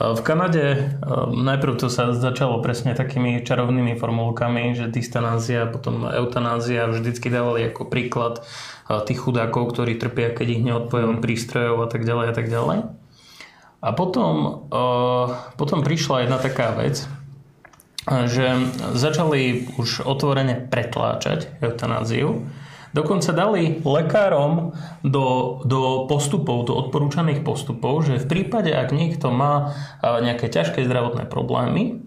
V Kanade najprv to sa začalo presne takými čarovnými formulkami, že dystanázia, potom eutanázia vždycky dávali ako príklad tých chudákov, ktorí trpia, keď ich neodpojujú prístrojov a tak ďalej a tak ďalej. A potom, potom prišla jedna taká vec, že začali už otvorene pretláčať eutanáziu. Dokonca dali lekárom do, do postupov, do odporúčaných postupov, že v prípade, ak niekto má nejaké ťažké zdravotné problémy,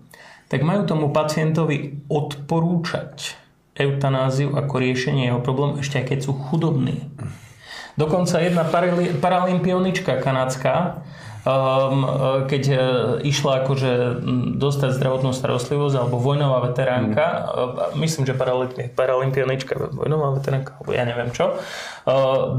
tak majú tomu pacientovi odporúčať eutanáziu ako riešenie jeho problému, ešte aj keď sú chudobní. Dokonca jedna paralympionička kanadská um, keď uh, išla akože dostať zdravotnú starostlivosť alebo vojnová veteránka, mm. myslím, že paralympionička, vojnová veteránka, alebo ja neviem čo,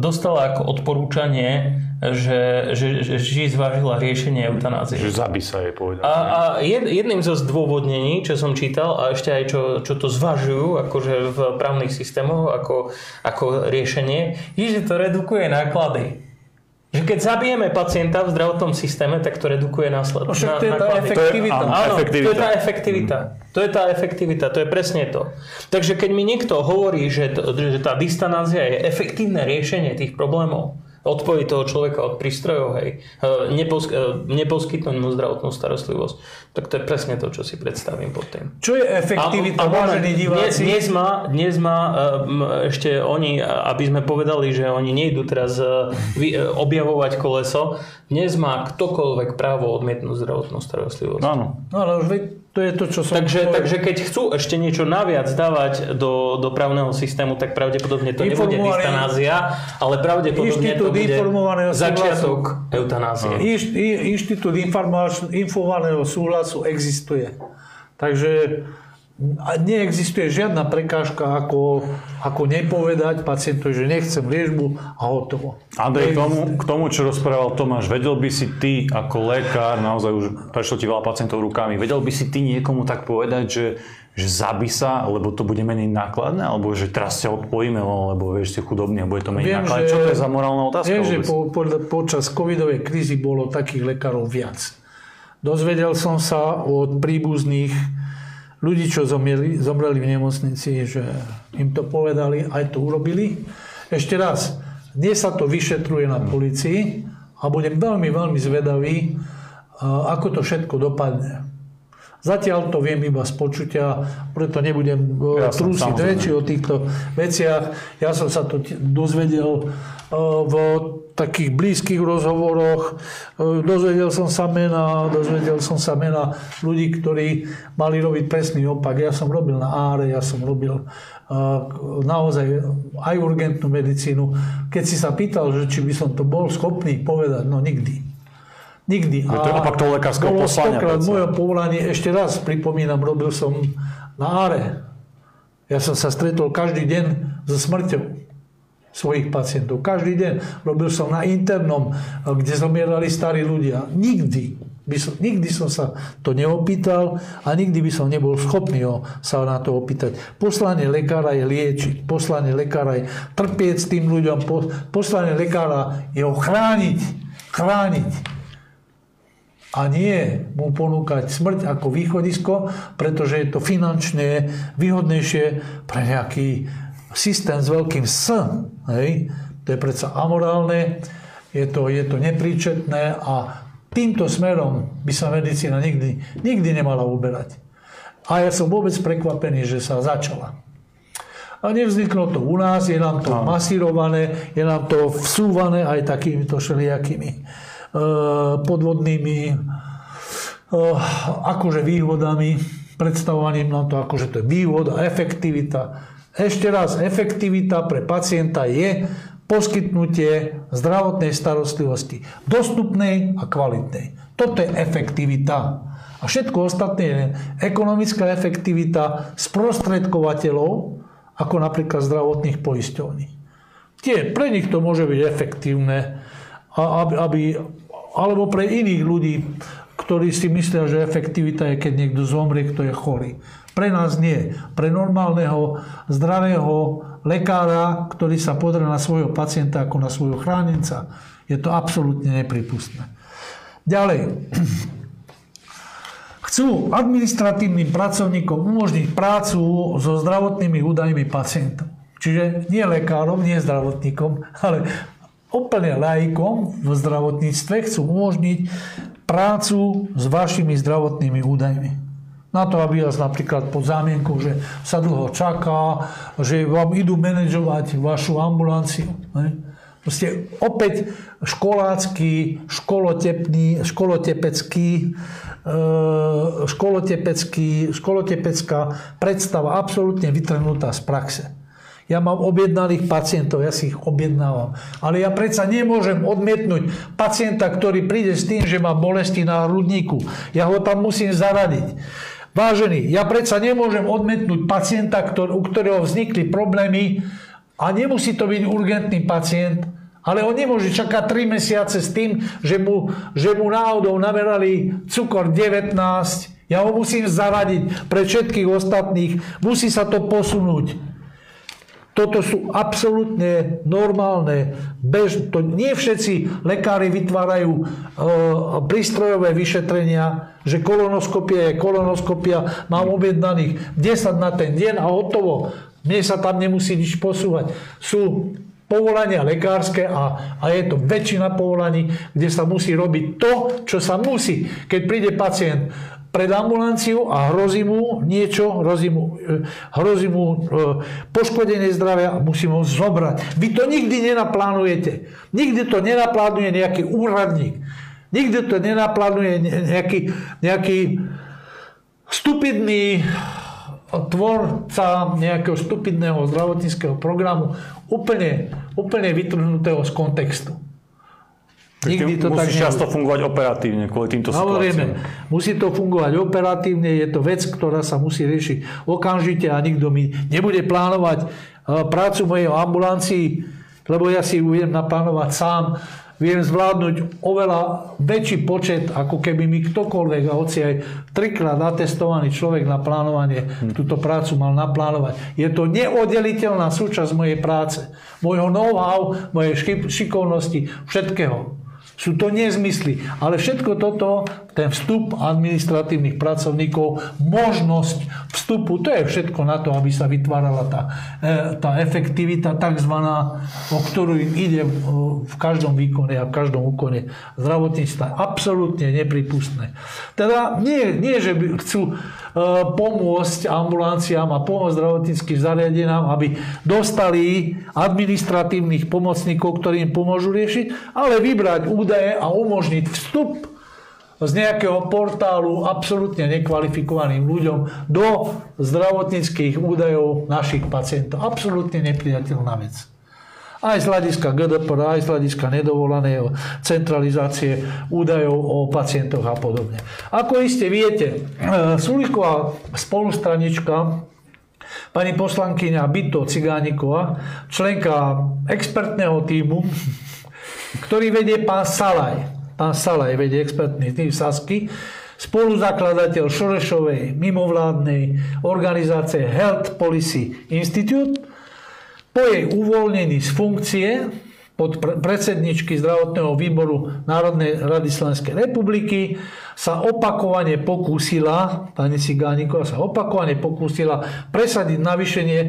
dostala ako odporúčanie, že, že, že, že zvážila riešenie eutanázie. Že zabí sa jej povedal. A, a jed, jedným zo zdôvodnení, čo som čítal a ešte aj čo, čo to zvažujú akože v právnych systémoch ako, ako riešenie, je, že to redukuje náklady že keď zabijeme pacienta v zdravotnom systéme, tak to redukuje následky. No, to je tá efektivita. To je, áno, efektivita. to je tá efektivita. Mm. To je tá efektivita, to je presne to. Takže keď mi niekto hovorí, že, že tá distanázia je efektívne riešenie tých problémov, odpojiť toho človeka od prístrojov, hej, e, nepos, e, neposkytnúť mu zdravotnú starostlivosť. Tak to je presne to, čo si predstavím pod tým. Čo je efektivita, vážení diváci? Dnes, dnes, má, dnes má e, ešte oni, aby sme povedali, že oni nejdú teraz objavovať koleso, dnes má ktokoľvek právo odmietnúť zdravotnú starostlivosť. Áno. No ale už to je to, čo som takže, povedal. takže keď chcú ešte niečo naviac dávať do, do právneho systému, tak pravdepodobne to nebude dystanázia, ale pravdepodobne to bude začiatok eutanázie. Inštitút informovaného súhlasu existuje. Takže a neexistuje žiadna prekážka, ako, ako nepovedať pacientovi, že nechcem liečbu a hotovo. Andrej, k tomu, k tomu, čo rozprával Tomáš, vedel by si ty ako lekár, naozaj už prešlo ti veľa pacientov rukami, vedel by si ty niekomu tak povedať, že, že zabi sa, lebo to bude menej nákladné, alebo že teraz ťa odpojíme, lebo vieš, ste chudobní a bude to menej Viem, nákladné. Že, čo to je za morálna otázka? Viem, že po, po, počas covidovej krízy bolo takých lekárov viac. Dozvedel som sa od príbuzných ľudí, čo zomreli, zomreli v nemocnici, že im to povedali, aj to urobili. Ešte raz, dnes sa to vyšetruje na policii a budem veľmi, veľmi zvedavý, ako to všetko dopadne. Zatiaľ to viem iba z počutia, preto nebudem ja trúsiť reči o týchto veciach. Ja som sa to dozvedel v takých blízkych rozhovoroch. Dozvedel som sa mena, dozvedel som sa mena ľudí, ktorí mali robiť presný opak. Ja som robil na áre, ja som robil naozaj aj urgentnú medicínu. Keď si sa pýtal, že či by som to bol schopný povedať, no nikdy. Nikdy. A to je opak toho lekárskeho poslania. v mojom povolaní, ešte raz pripomínam, robil som na áre. Ja som sa stretol každý deň so smrťou svojich pacientov. Každý deň. Robil som na internom, kde zomierali starí ľudia. Nikdy By som, nikdy som sa to neopýtal a nikdy by som nebol schopný ho sa na to opýtať. Poslanie lekára je liečiť, poslanie lekára je trpieť s tým ľuďom, poslanie lekára je ho chrániť, chrániť a nie mu ponúkať smrť ako východisko, pretože je to finančne výhodnejšie pre nejaký systém s veľkým S. Hej? To je predsa amorálne, je to, je to nepríčetné a týmto smerom by sa medicína nikdy, nikdy nemala uberať. A ja som vôbec prekvapený, že sa začala. A nevzniklo to u nás, je nám to masírované, je nám to vsúvané aj takýmito všelijakými podvodnými eh, akože výhodami, predstavovaním nám to akože to je výhoda, efektivita. Ešte raz, efektivita pre pacienta je poskytnutie zdravotnej starostlivosti dostupnej a kvalitnej. Toto je efektivita. A všetko ostatné je ekonomická efektivita sprostredkovateľov, ako napríklad zdravotných poisťovní. Tie, pre nich to môže byť efektívne, aby, aby alebo pre iných ľudí, ktorí si myslia, že efektivita je, keď niekto zomrie, kto je chorý. Pre nás nie. Pre normálneho, zdravého lekára, ktorý sa pozrie na svojho pacienta ako na svojho chránenca, je to absolútne nepripustné. Ďalej. Chcú administratívnym pracovníkom umožniť prácu so zdravotnými údajmi pacientov. Čiže nie lekárom, nie zdravotníkom, ale úplne laikom v zdravotníctve chcú umožniť prácu s vašimi zdravotnými údajmi. Na to, aby vás napríklad pod zámienkou, že sa dlho čaká, že vám idú manažovať vašu ambulanciu. Ne? Proste opäť školácky, školotepný, školotepecký, e, školotepecký, školotepecká predstava absolútne vytrhnutá z praxe. Ja mám objednaných pacientov, ja si ich objednávam. Ale ja predsa nemôžem odmietnúť pacienta, ktorý príde s tým, že má bolesti na hrudníku. Ja ho tam musím zaradiť. Vážený, ja predsa nemôžem odmietnúť pacienta, ktor- u ktorého vznikli problémy a nemusí to byť urgentný pacient, ale on nemôže čakať 3 mesiace s tým, že mu, že mu náhodou namerali cukor 19. Ja ho musím zaradiť pre všetkých ostatných. Musí sa to posunúť. Toto sú absolútne normálne, bež, to nie všetci lekári vytvárajú e, prístrojové vyšetrenia, že kolonoskopia je kolonoskopia, mám objednaných 10 na ten deň a hotovo. Mne sa tam nemusí nič posúvať. Sú povolania lekárske a, a je to väčšina povolaní, kde sa musí robiť to, čo sa musí. Keď príde pacient pred ambulanciu a hrozí mu niečo, hrozí mu, e, hrozí mu e, poškodenie zdravia a musím ho zobrať. Vy to nikdy nenaplánujete. Nikdy to nenaplánuje nejaký úradník. Nikdy to nenaplánuje nejaký, nejaký stupidný tvorca nejakého stupidného zdravotníckého programu úplne, úplne vytrhnutého z kontextu. Nikdy to tak často fungovať operatívne kvôli týmto Samozrejme, musí to fungovať operatívne, je to vec, ktorá sa musí riešiť okamžite a nikto mi nebude plánovať eh, prácu mojej ambulancii, lebo ja si ju viem naplánovať sám, viem zvládnuť oveľa väčší počet, ako keby mi ktokoľvek, a hoci aj trikrát atestovaný človek na plánovanie hm. túto prácu mal naplánovať. Je to neoddeliteľná súčasť mojej práce, môjho know-how, mojej šikovnosti, všetkého. Sú to nezmysly. Ale všetko toto, ten vstup administratívnych pracovníkov, možnosť vstupu, to je všetko na to, aby sa vytvárala tá, e, tá efektivita takzvaná, o ktorú ide v každom výkone a v každom úkone zdravotníctva. Absolútne nepripustné. Teda nie, nie že by chcú E, pomôcť ambulanciám a pomôcť zdravotníckým zariadenám, aby dostali administratívnych pomocníkov, ktorí im pomôžu riešiť, ale vybrať údaje a umožniť vstup z nejakého portálu absolútne nekvalifikovaným ľuďom do zdravotníckých údajov našich pacientov. Absolútne nepriateľná vec aj z hľadiska GDPR, aj z hľadiska nedovolaného centralizácie údajov o pacientoch a podobne. Ako iste viete, e, Suliková spolustranička pani poslankyňa Byto Cigániková, členka expertného týmu, ktorý vedie pán Salaj. pán Salaj vedie expertný tým Sasky, spoluzakladateľ Šorešovej mimovládnej organizácie Health Policy Institute, po jej uvoľnení z funkcie pod predsedničky zdravotného výboru Národnej rady Slovenskej republiky sa opakovane pokúsila, pani Cigániková sa opakovane pokúsila presadiť navýšenie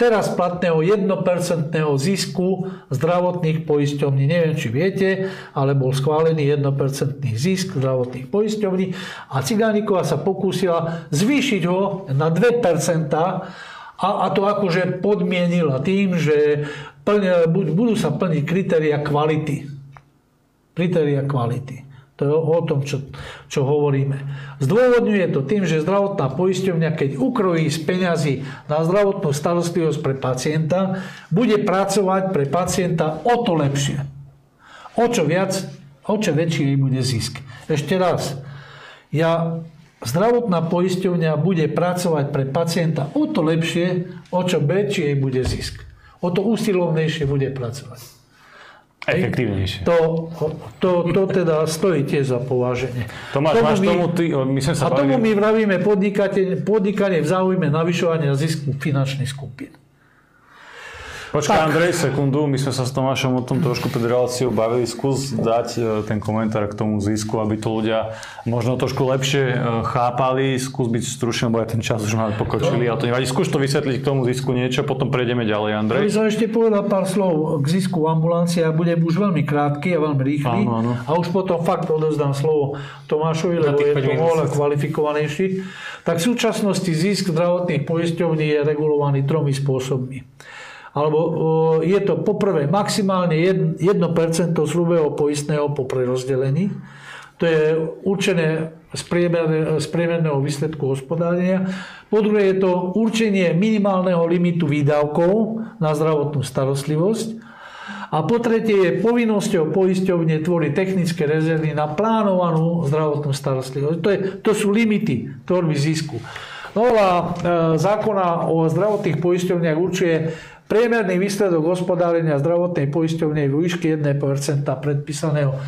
teraz platného 1% zisku zdravotných poisťovní. Neviem, či viete, ale bol schválený 1% zisk zdravotných poisťovní a Cigániková sa pokúsila zvýšiť ho na 2% a, a to akože podmienila tým, že plne, budú sa plniť kritéria kvality. Kritéria kvality. To je o tom, čo, čo hovoríme. Zdôvodňuje to tým, že zdravotná poisťovňa, keď ukrojí z peňazí na zdravotnú starostlivosť pre pacienta, bude pracovať pre pacienta o to lepšie. O čo viac, o čo väčší jej bude zisk. Ešte raz, ja zdravotná poisťovňa bude pracovať pre pacienta o to lepšie, o čo väčší jej bude zisk o to úsilovnejšie bude pracovať. Efektívnejšie. To, to, to teda stojí tiež za pováženie. Tomáš, tomu máš my, tomu ty, my sa A tomu my vravíme podnikanie v záujme navyšovania zisku finančných skupín. Počkaj, tak. Andrej, sekundu, my sme sa s Tomášom o tom trošku pred reláciou bavili. Skús dať e, ten komentár k tomu zisku, aby to ľudia možno trošku lepšie e, chápali. Skús byť stručný, lebo aj ten čas už máme pokročili. A to nevadí. Skús to vysvetliť k tomu zisku niečo, potom prejdeme ďalej, Andrej. Ja by som ešte povedal pár slov k zisku v ambulancii a budem už veľmi krátky a veľmi rýchly. Áno, áno. A už potom fakt odozdám slovo Tomášovi, lebo je to oveľa kvalifikovanejší. Tak v súčasnosti zisk zdravotných poisťovní je regulovaný tromi spôsobmi alebo je to poprvé maximálne 1% slubého poistného po prerozdelení. To je určené z, z priemerného výsledku hospodárenia. Po druhé je to určenie minimálneho limitu výdavkov na zdravotnú starostlivosť. A po tretie je povinnosťou poisťovne tvoriť technické rezervy na plánovanú zdravotnú starostlivosť. To, je, to sú limity tvorby zisku. Nová e, zákona o zdravotných poisťovniach určuje Priemerný výsledok hospodárenia zdravotnej poisťovne je v výške 1% predpísaného eh,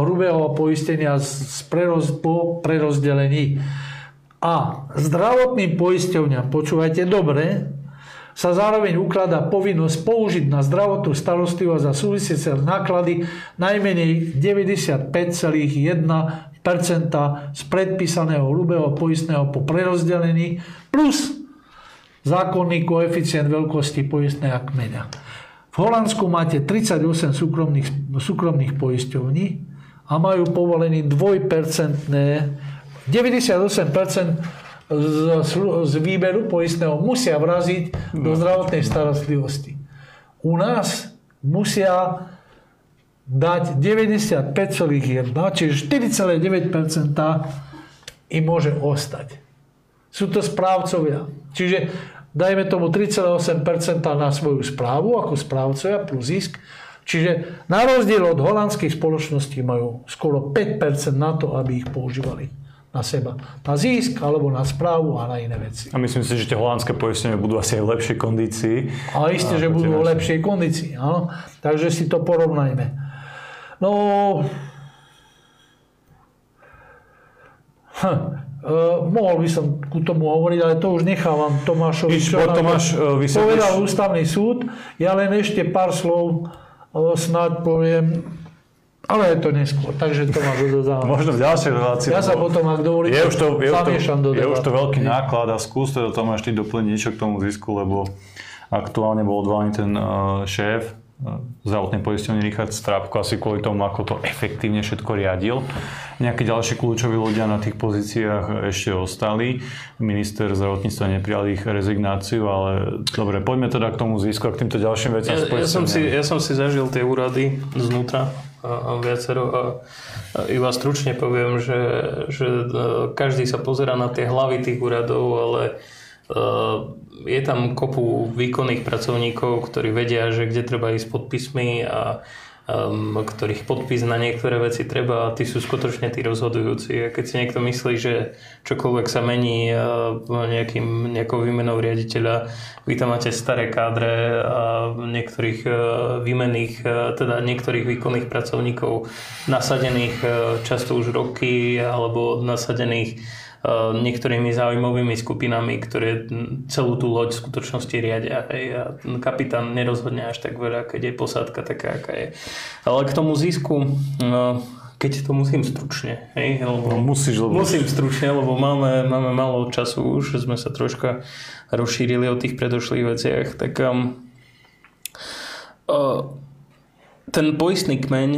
hrubého poistenia z preroz, po prerozdelení. A zdravotným poisťovňam, počúvajte dobre, sa zároveň ukladá povinnosť použiť na zdravotnú starostlivosť a súvisiace náklady najmenej 95,1% z predpísaného hrubého poistného po prerozdelení plus zákonný koeficient veľkosti poistného kmeňa. V Holandsku máte 38 súkromných, súkromných poisťovní a majú povolený 2%, 98% z, z výberu poistného musia vraziť do zdravotnej starostlivosti. U nás musia dať 95,1, čiže 4,9% im môže ostať. Sú to správcovia. Čiže dajme tomu 3,8% na svoju správu ako správcovia plus zisk. Čiže na rozdiel od holandských spoločností majú skoro 5% na to, aby ich používali na seba. Na zisk, alebo na správu a na iné veci. A myslím si, že tie holandské poistenie budú asi aj v lepšej kondícii. A isté, že budú v lepšej kondícii. Áno. Takže si to porovnajme. No... Hm. Uh, mohol by som ku tomu hovoriť, ale to už nechávam Tomášovi, čo Tomáš, uh, povedal ústavný súd. Ja len ešte pár slov uh, snáď poviem, ale je to neskôr, takže to ma dodávam. Možno v ďalšej relácii. Ja sa potom, ak dovolíte, je už to, je to, do Je už to veľký náklad a skús to Tomáš ty doplniť niečo k tomu zisku, lebo aktuálne bol odvolaný ten uh, šéf zdravotnej poisťovne Richard Strábko asi kvôli tomu, ako to efektívne všetko riadil. Nejakí ďalší kľúčoví ľudia na tých pozíciách ešte ostali. Minister zdravotníctva neprijal ich rezignáciu, ale dobre, poďme teda k tomu zisku a k týmto ďalším veciam. Ja, ja, som si, ja som si zažil tie úrady znútra a, a viacero a, a iba stručne poviem, že, že e, každý sa pozera na tie hlavy tých úradov, ale je tam kopu výkonných pracovníkov, ktorí vedia, že kde treba ísť podpismy a um, ktorých podpis na niektoré veci treba a tí sú skutočne tí rozhodujúci. A keď si niekto myslí, že čokoľvek sa mení uh, nejakým, nejakou výmenou riaditeľa, vy tam máte staré kádre a niektorých uh, výmenných, uh, teda niektorých výkonných pracovníkov nasadených uh, často už roky alebo nasadených niektorými záujmovými skupinami, ktoré celú tú loď v skutočnosti riadia. Hej, a kapitán nerozhodne až tak veľa, keď je posádka taká, aká je. Ale k tomu zisku, eh, keď to musím stručne, hej, lebo no, musíš, lebo... musím stručne, lebo máme, máme málo času už, sme sa troška rozšírili o tých predošlých veciach, tak um, uh, ten poistný kmeň,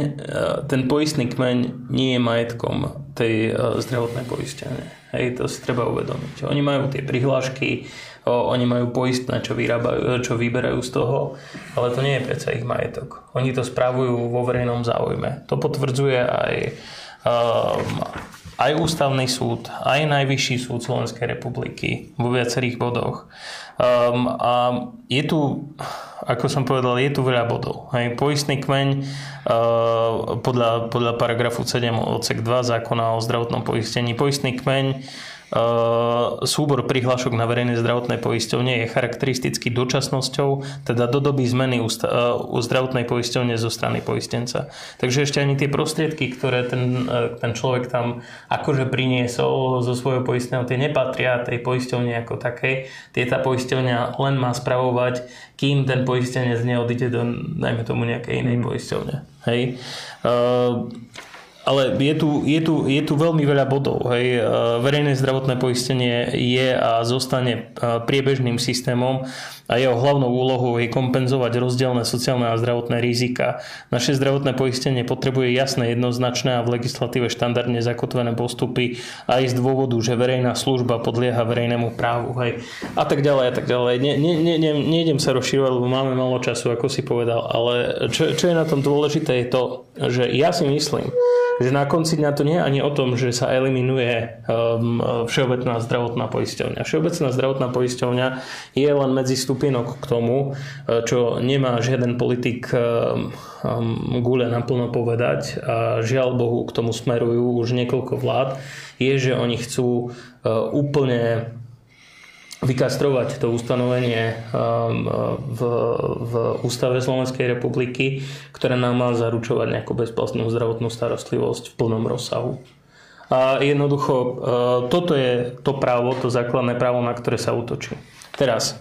ten poistný kmeň nie je majetkom tej zdravotnej poistenia. Hej, to si treba uvedomiť. Oni majú tie prihlášky, oni majú poistné, čo, vyrábajú, čo vyberajú z toho, ale to nie je predsa ich majetok. Oni to spravujú vo verejnom záujme. To potvrdzuje aj, um, aj ústavný súd, aj najvyšší súd Slovenskej republiky vo viacerých bodoch. Um, a je tu, ako som povedal, je tu veľa bodov. Hej, poistný kmeň uh, podľa, podľa paragrafu 7 odsek 2 zákona o zdravotnom poistení. Poistný kmeň súbor prihlášok na verejné zdravotné poisťovne je charakteristický dočasnosťou, teda do doby zmeny u eh, zdravotnej poisťovne zo strany poistenca. Takže ešte ani tie prostriedky, ktoré ten, eh, ten človek tam akože priniesol zo svojho poistného, tie nepatria tej poisťovne ako takej. Tie tá poisťovňa len má spravovať, kým ten poistenec neodíde do, najmä tomu nejakej inej mm. poisťovne. Hej. Ale je tu, je, tu, je tu veľmi veľa bodov. Hej. E, verejné zdravotné poistenie je a zostane e, priebežným systémom a jeho hlavnou úlohou je kompenzovať rozdielne sociálne a zdravotné rizika. Naše zdravotné poistenie potrebuje jasné, jednoznačné a v legislatíve štandardne zakotvené postupy aj z dôvodu, že verejná služba podlieha verejnému právu. Hej. A tak ďalej, a tak ďalej. Ne, ne, ne, ne, sa rozširovať, lebo máme málo času, ako si povedal, ale čo, čo je na tom dôležité je to, že ja si myslím, že na konci dňa to nie je ani o tom, že sa eliminuje um, Všeobecná zdravotná poisťovňa. Všeobecná zdravotná poisťovňa je len medzi stupienok k tomu, uh, čo nemá žiaden politik um, gule naplno povedať a žiaľ Bohu k tomu smerujú už niekoľko vlád, je, že oni chcú uh, úplne vykastrovať to ustanovenie v, v Ústave Slovenskej republiky, ktoré nám má zaručovať nejakú bezplatnú zdravotnú starostlivosť v plnom rozsahu. A jednoducho, toto je to právo, to základné právo, na ktoré sa útočí. Teraz,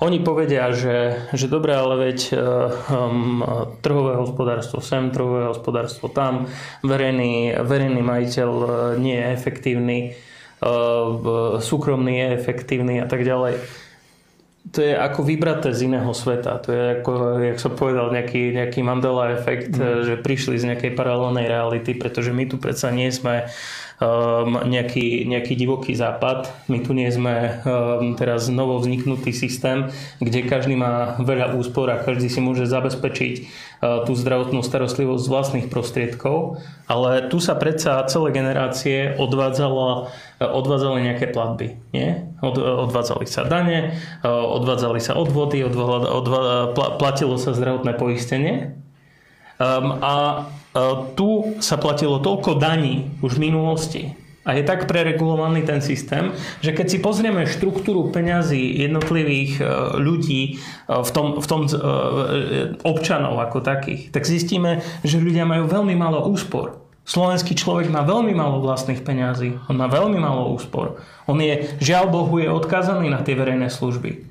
oni povedia, že, že dobre, ale veď um, trhové hospodárstvo sem, trhové hospodárstvo tam, verejný, verejný majiteľ uh, nie je efektívny, súkromný je efektívny a tak ďalej. To je ako vybraté z iného sveta. To je ako, jak som povedal, nejaký, nejaký Mandela efekt, mm. že prišli z nejakej paralelnej reality, pretože my tu predsa nie sme um, nejaký, nejaký divoký západ. My tu nie sme um, teraz novo vzniknutý systém, kde každý má veľa úspor a každý si môže zabezpečiť uh, tú zdravotnú starostlivosť z vlastných prostriedkov. Ale tu sa predsa celé generácie odvádzalo odvádzali nejaké platby. Nie? Od, odvádzali sa dane, odvádzali sa odvody, odvala, odva, platilo sa zdravotné poistenie. Um, a tu sa platilo toľko daní už v minulosti, a je tak preregulovaný ten systém, že keď si pozrieme štruktúru peňazí jednotlivých ľudí v tom, v tom občanov ako takých, tak zistíme, že ľudia majú veľmi málo úspor. Slovenský človek má veľmi málo vlastných peňazí, on má veľmi málo úspor. On je, žiaľ Bohu, je odkázaný na tie verejné služby.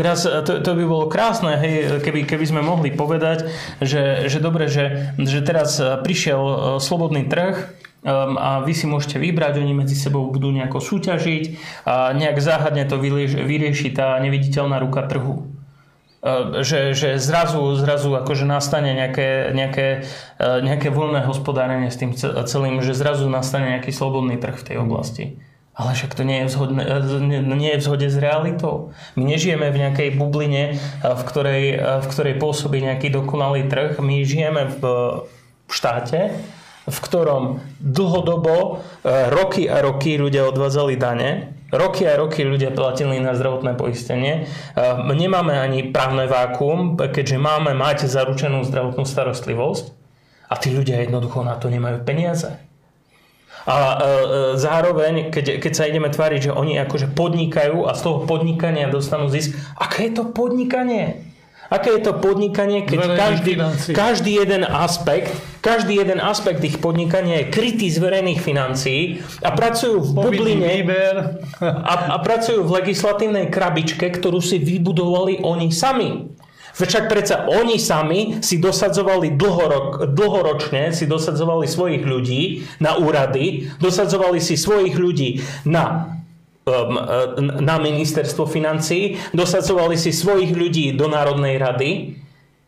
Teraz e, to, to by bolo krásne, hej, keby, keby sme mohli povedať, že, že dobre, že, že teraz e, prišiel e, slobodný trh a vy si môžete vybrať, oni medzi sebou budú nejako súťažiť a nejak záhadne to vyrieši tá neviditeľná ruka trhu. Že, že zrazu, zrazu akože nastane nejaké, nejaké, nejaké voľné hospodárenie s tým celým, že zrazu nastane nejaký slobodný trh v tej oblasti. Ale však to nie je, vzhodne, e, nie je v zhode s realitou. My nežijeme v nejakej bubline, v ktorej, v ktorej pôsobí nejaký dokonalý trh. My žijeme v štáte, v ktorom dlhodobo e, roky a roky ľudia odvádzali dane, roky a roky ľudia platili na zdravotné poistenie. E, nemáme ani právne vákuum, keďže máme mať zaručenú zdravotnú starostlivosť a tí ľudia jednoducho na to nemajú peniaze. A e, e, zároveň, keď, keď sa ideme tváriť, že oni akože podnikajú a z toho podnikania dostanú zisk, aké je to podnikanie? Aké je to podnikanie, keď každý, každý jeden aspekt, každý jeden aspekt ich podnikania je krytý z verejných financií a pracujú v bubline a, a pracujú v legislatívnej krabičke, ktorú si vybudovali oni sami. Však predsa oni sami si dosadzovali dlhorok, dlhoročne, si dosadzovali svojich ľudí na úrady, dosadzovali si svojich ľudí na na ministerstvo financí, dosadzovali si svojich ľudí do Národnej rady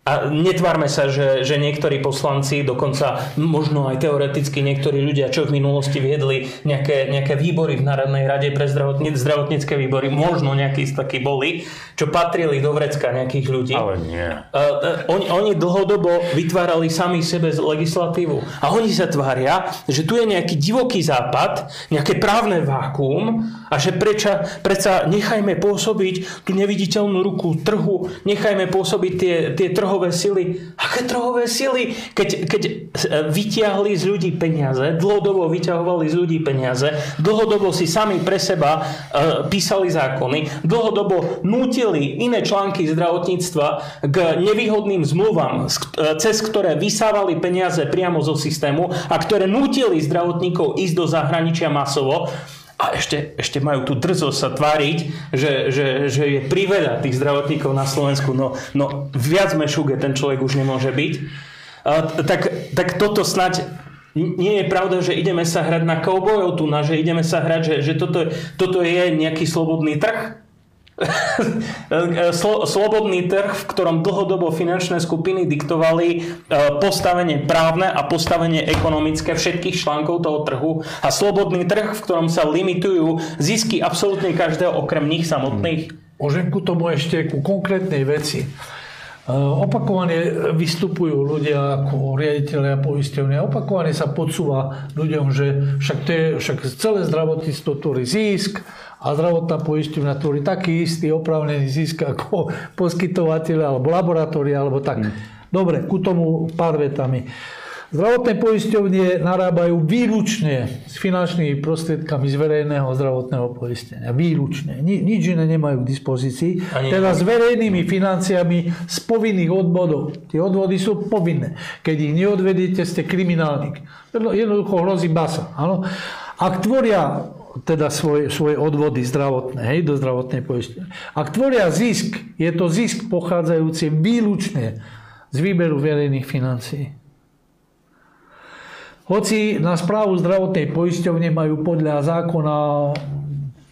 a netvárme sa, že, že niektorí poslanci, dokonca možno aj teoreticky niektorí ľudia, čo v minulosti viedli nejaké, nejaké výbory v Národnej rade pre zdravotní, zdravotnícke výbory, možno nejakí takí boli, čo patrili do vrecka nejakých ľudí. Ale nie. Uh, oni, oni dlhodobo vytvárali sami sebe legislatívu. A oni sa tvária, že tu je nejaký divoký západ, nejaké právne vákuum a že preča, preča nechajme pôsobiť tú neviditeľnú ruku trhu, nechajme pôsobiť tie, tie trhové trhové sily. Aké trhové sily? Keď, keď e, vyťahli z ľudí peniaze, dlhodobo vyťahovali z ľudí peniaze, dlhodobo si sami pre seba uh, písali zákony, dlhodobo nútili iné články zdravotníctva k nevýhodným zmluvám, e, cez ktoré vysávali peniaze priamo zo systému a ktoré nútili zdravotníkov ísť do zahraničia masovo, a ešte, ešte majú tú drzosť sa tváriť, že, že, že je priveľa tých zdravotníkov na Slovensku. No, no viac mešuge ten človek už nemôže byť. A, tak, tak toto snať nie je pravda, že ideme sa hrať na koubojov tu, na, že ideme sa hrať, že, že toto, toto je nejaký slobodný trh. Slobodný trh, v ktorom dlhodobo finančné skupiny diktovali e, postavenie právne a postavenie ekonomické všetkých článkov toho trhu a slobodný trh, v ktorom sa limitujú zisky absolútne každého okrem nich samotných. Môžem ku tomu ešte ku konkrétnej veci. E, opakovane vystupujú ľudia ako riaditeľe a poisťovne. Opakovane sa podsúva ľuďom, že však, to je, však celé zdravotníctvo tvorí zisk, a zdravotná poisťovňa tvorí taký istý opravnený zisk ako poskytovateľ alebo laboratória alebo tak. Hmm. Dobre, ku tomu pár vetami. Zdravotné poisťovne narábajú výlučne s finančnými prostriedkami z verejného zdravotného poistenia. Výlučne. Ni, nič iné nemajú k dispozícii. Ani teda s verejnými financiami z povinných odvodov. Tie odvody sú povinné. Keď ich neodvedíte, ste kriminálnik. Jednoducho hrozí basa. Áno? Ak tvoria teda svoje, svoje odvody zdravotné, hej, do zdravotnej poistenia. Ak tvoria zisk, je to zisk pochádzajúci výlučne z výberu verejných financií. Hoci na správu zdravotnej poisťovne majú podľa zákona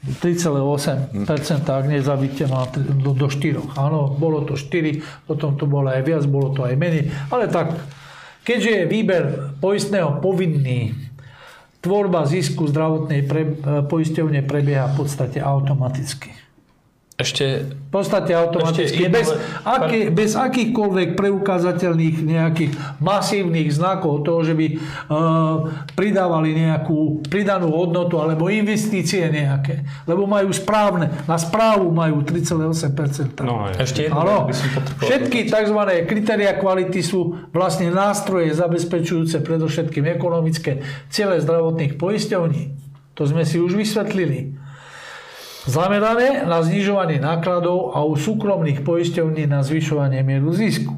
3,8%, ak nezavíte ma do, do 4. Áno, bolo to 4, potom to bolo aj viac, bolo to aj menej. Ale tak, keďže je výber poistného povinný, tvorba zisku zdravotnej pre, e, poisťovne prebieha v podstate automaticky. Ešte... V podstate automaticky. Ešte bez, aký, bez akýchkoľvek preukázateľných nejakých masívnych znakov toho, že by uh, pridávali nejakú pridanú hodnotu alebo investície nejaké. Lebo majú správne, na správu majú 3,8%. No, ešte jedno, by som Všetky tzv. kritéria kvality sú vlastne nástroje zabezpečujúce predovšetkým ekonomické ciele zdravotných poisťovní. To sme si už vysvetlili zamerané na znižovanie nákladov a u súkromných poisťovní na zvyšovanie mieru zisku.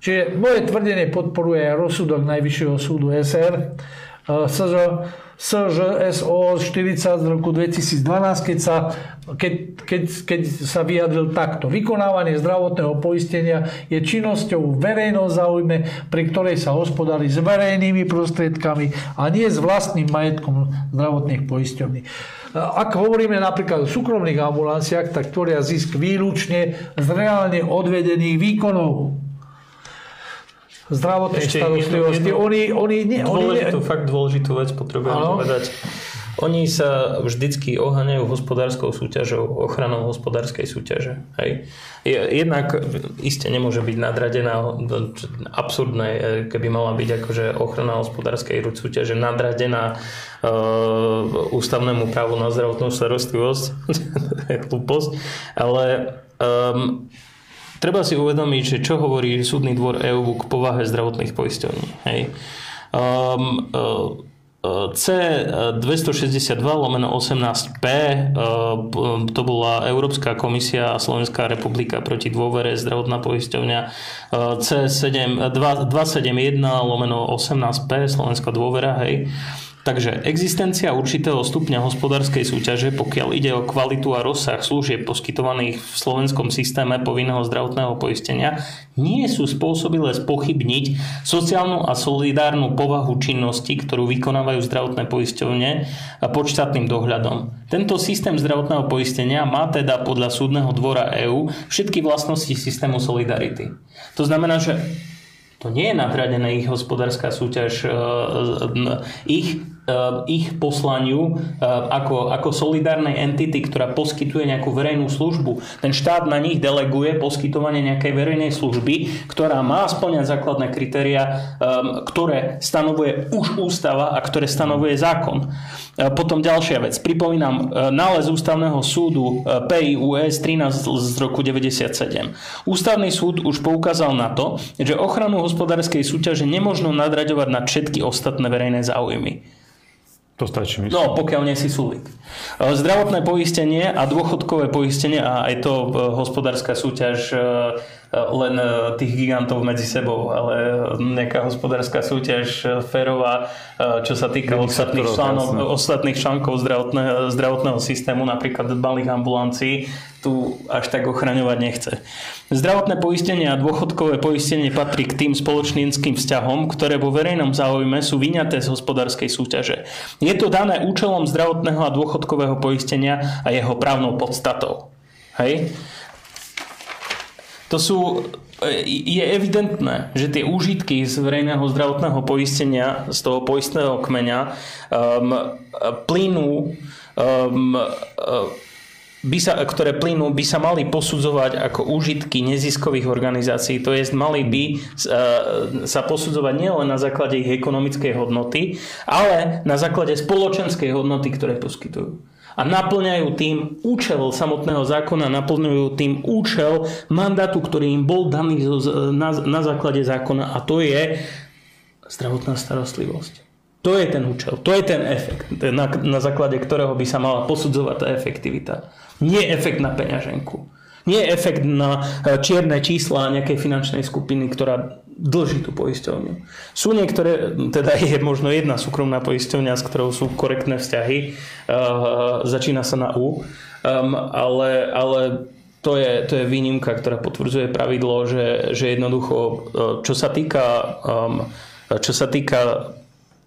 Čiže moje tvrdenie podporuje rozsudok Najvyššieho súdu SR SŽ, SŽSO 40 z roku 2012, keď sa, keď, keď, keď sa vyjadril takto. Vykonávanie zdravotného poistenia je činnosťou verejného záujme, pri ktorej sa hospodári s verejnými prostriedkami a nie s vlastným majetkom zdravotných poisťovní. Ak hovoríme napríklad o súkromných ambulanciách, tak tvoria zisk výlučne z reálne odvedených výkonov zdravotnej starostlivosti. Oni, oni, dôležitú, oni nie... fakt dôležitú vec potrebujem ano. povedať. Oni sa vždycky oháňajú hospodárskou súťažou, ochranou hospodárskej súťaže. Hej. Jednak iste nemôže byť nadradená, absurdné, keby mala byť akože ochrana hospodárskej súťaže nadradená uh, ústavnému právu na zdravotnú starostlivosť. je hlúposť. Ale um, treba si uvedomiť, že čo hovorí súdny dvor EÚ k povahe zdravotných poisťovní. Hej. Um, uh, C262 lomeno 18P, e, to bola Európska komisia a Slovenská republika proti dôvere zdravotná poisťovňa. E, C271 lomeno 18P, Slovenská dôvera, hej. Takže existencia určitého stupňa hospodárskej súťaže, pokiaľ ide o kvalitu a rozsah služieb poskytovaných v slovenskom systéme povinného zdravotného poistenia, nie sú spôsobilé spochybniť sociálnu a solidárnu povahu činnosti, ktorú vykonávajú zdravotné poisťovne pod štátnym dohľadom. Tento systém zdravotného poistenia má teda podľa súdneho dvora EÚ všetky vlastnosti systému solidarity. To znamená, že to nie je nadradené ich hospodárska súťaž, e, ich Eh, ich poslaniu eh, ako, ako solidárnej entity, ktorá poskytuje nejakú verejnú službu. Ten štát na nich deleguje poskytovanie nejakej verejnej služby, ktorá má splňať základné kritéria, eh, ktoré stanovuje už ústava a ktoré stanovuje zákon. Potom ďalšia vec. Pripomínam nález ústavného súdu PIUS 13 z roku 97. Ústavný súd už poukázal na to, že ochranu hospodárskej súťaže nemožno nadraďovať na všetky ostatné verejné záujmy. To stačí, myslím. No, pokiaľ nie si súlik. E, zdravotné poistenie a dôchodkové poistenie a aj to e, hospodárska súťaž e, len tých gigantov medzi sebou, ale nejaká hospodárska súťaž férová, čo sa týka ostatných, článkov zdravotného, zdravotného systému, napríklad malých ambulancií, tu až tak ochraňovať nechce. Zdravotné poistenie a dôchodkové poistenie patrí k tým spoločníckým vzťahom, ktoré vo verejnom záujme sú vyňaté z hospodárskej súťaže. Je to dané účelom zdravotného a dôchodkového poistenia a jeho právnou podstatou. Hej? To sú, je evidentné, že tie úžitky z verejného zdravotného poistenia, z toho poistného kmeňa, um, plynú um, um, by sa, ktoré plynú, by sa mali posudzovať ako úžitky neziskových organizácií. To je, mali by e, sa posudzovať nielen na základe ich ekonomickej hodnoty, ale na základe spoločenskej hodnoty, ktoré poskytujú. A naplňajú tým účel samotného zákona, naplňujú tým účel mandátu, ktorý im bol daný na, na základe zákona a to je zdravotná starostlivosť. To je ten účel, to je ten efekt, na, na základe ktorého by sa mala posudzovať tá efektivita. Nie efekt na peňaženku. Nie efekt na e, čierne čísla nejakej finančnej skupiny, ktorá dlží tú poisťovňu. Sú niektoré, teda je možno jedna súkromná poisťovňa, s ktorou sú korektné vzťahy, uh, začína sa na U, um, ale, ale to je, to je výnimka, ktorá potvrdzuje pravidlo, že, že jednoducho, uh, čo sa týka um, čo sa týka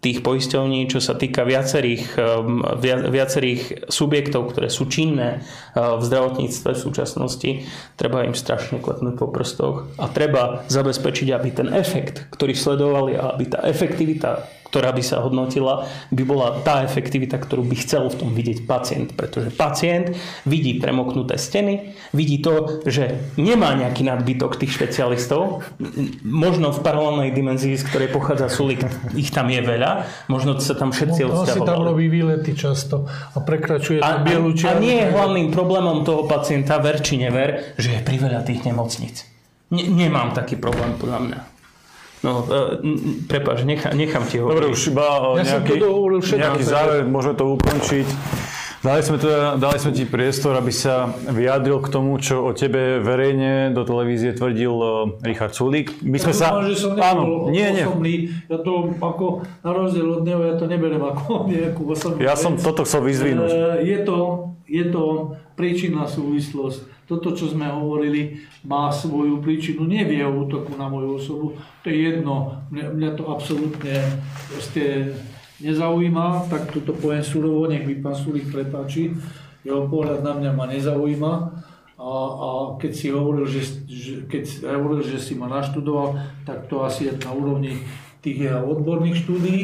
tých poisťovní, čo sa týka viacerých, um, viacerých subjektov, ktoré sú činné uh, v zdravotníctve v súčasnosti, treba im strašne klepnúť po prstoch a treba zabezpečiť, aby ten efekt, ktorý sledovali a aby tá efektivita ktorá by sa hodnotila, by bola tá efektivita, ktorú by chcel v tom vidieť pacient. Pretože pacient vidí premoknuté steny, vidí to, že nemá nejaký nadbytok tých špecialistov, možno v paralelnej dimenzii, z ktorej pochádza Sulik, ich tam je veľa, možno sa tam všetci no, odsťahovali. tam robí výlety často a prekračuje a, bielu A nie je hlavným problémom toho pacienta, ver či never, že je priveľa tých nemocníc. Ne, nemám taký problém podľa mňa. No, uh, prepáč, nechá, nechám ti hovoriť. Dobre, už iba ja nejaký, nejaký záver, môžeme to ukončiť. Dali sme, teda, dali sme ti priestor, aby sa vyjadril k tomu, čo o tebe verejne do televízie tvrdil Richard Sulík. My sme ja sa... že som áno, nie, nie. Osobný. Ja to ako, na rozdiel od neho, ja to neberiem ako nejakú osobnú Ja vec. som toto chcel vyzvinúť. Je to, je to príčinná súvislosť toto, čo sme hovorili, má svoju príčinu nie v jeho útoku na moju osobu. To je jedno. Mňa, mňa to absolútne proste nezaujíma, tak toto poviem surovo, nech mi pán Sulík prepáči. Jeho pohľad na mňa ma nezaujíma. A, a keď si hovoril, že, že, keď hovoril, že si ma naštudoval, tak to asi je na úrovni tých odborných štúdií.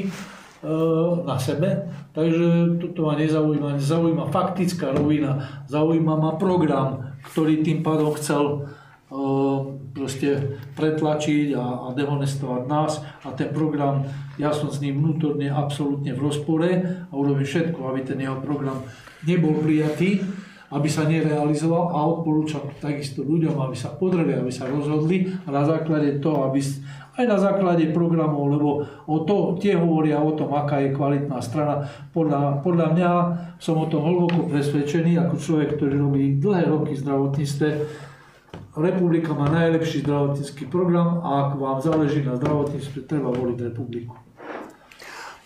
na sebe, takže toto ma nezaujíma, nezaujíma faktická rovina, zaujíma ma program, ktorý tým pádom chcel proste pretlačiť a, a dehonestovať nás a ten program, ja som s ním vnútorne absolútne v rozpore a urobím všetko, aby ten jeho program nebol prijatý, aby sa nerealizoval a odporúčam takisto ľuďom, aby sa podreli, aby sa rozhodli a na základe toho, aby aj na základe programov, lebo o to, tie hovoria o tom, aká je kvalitná strana. Podľa, podľa mňa som o tom hlboko presvedčený, ako človek, ktorý robí dlhé roky v zdravotníctve, Republika má najlepší zdravotnícky program a ak vám záleží na zdravotníctve, treba voliť republiku.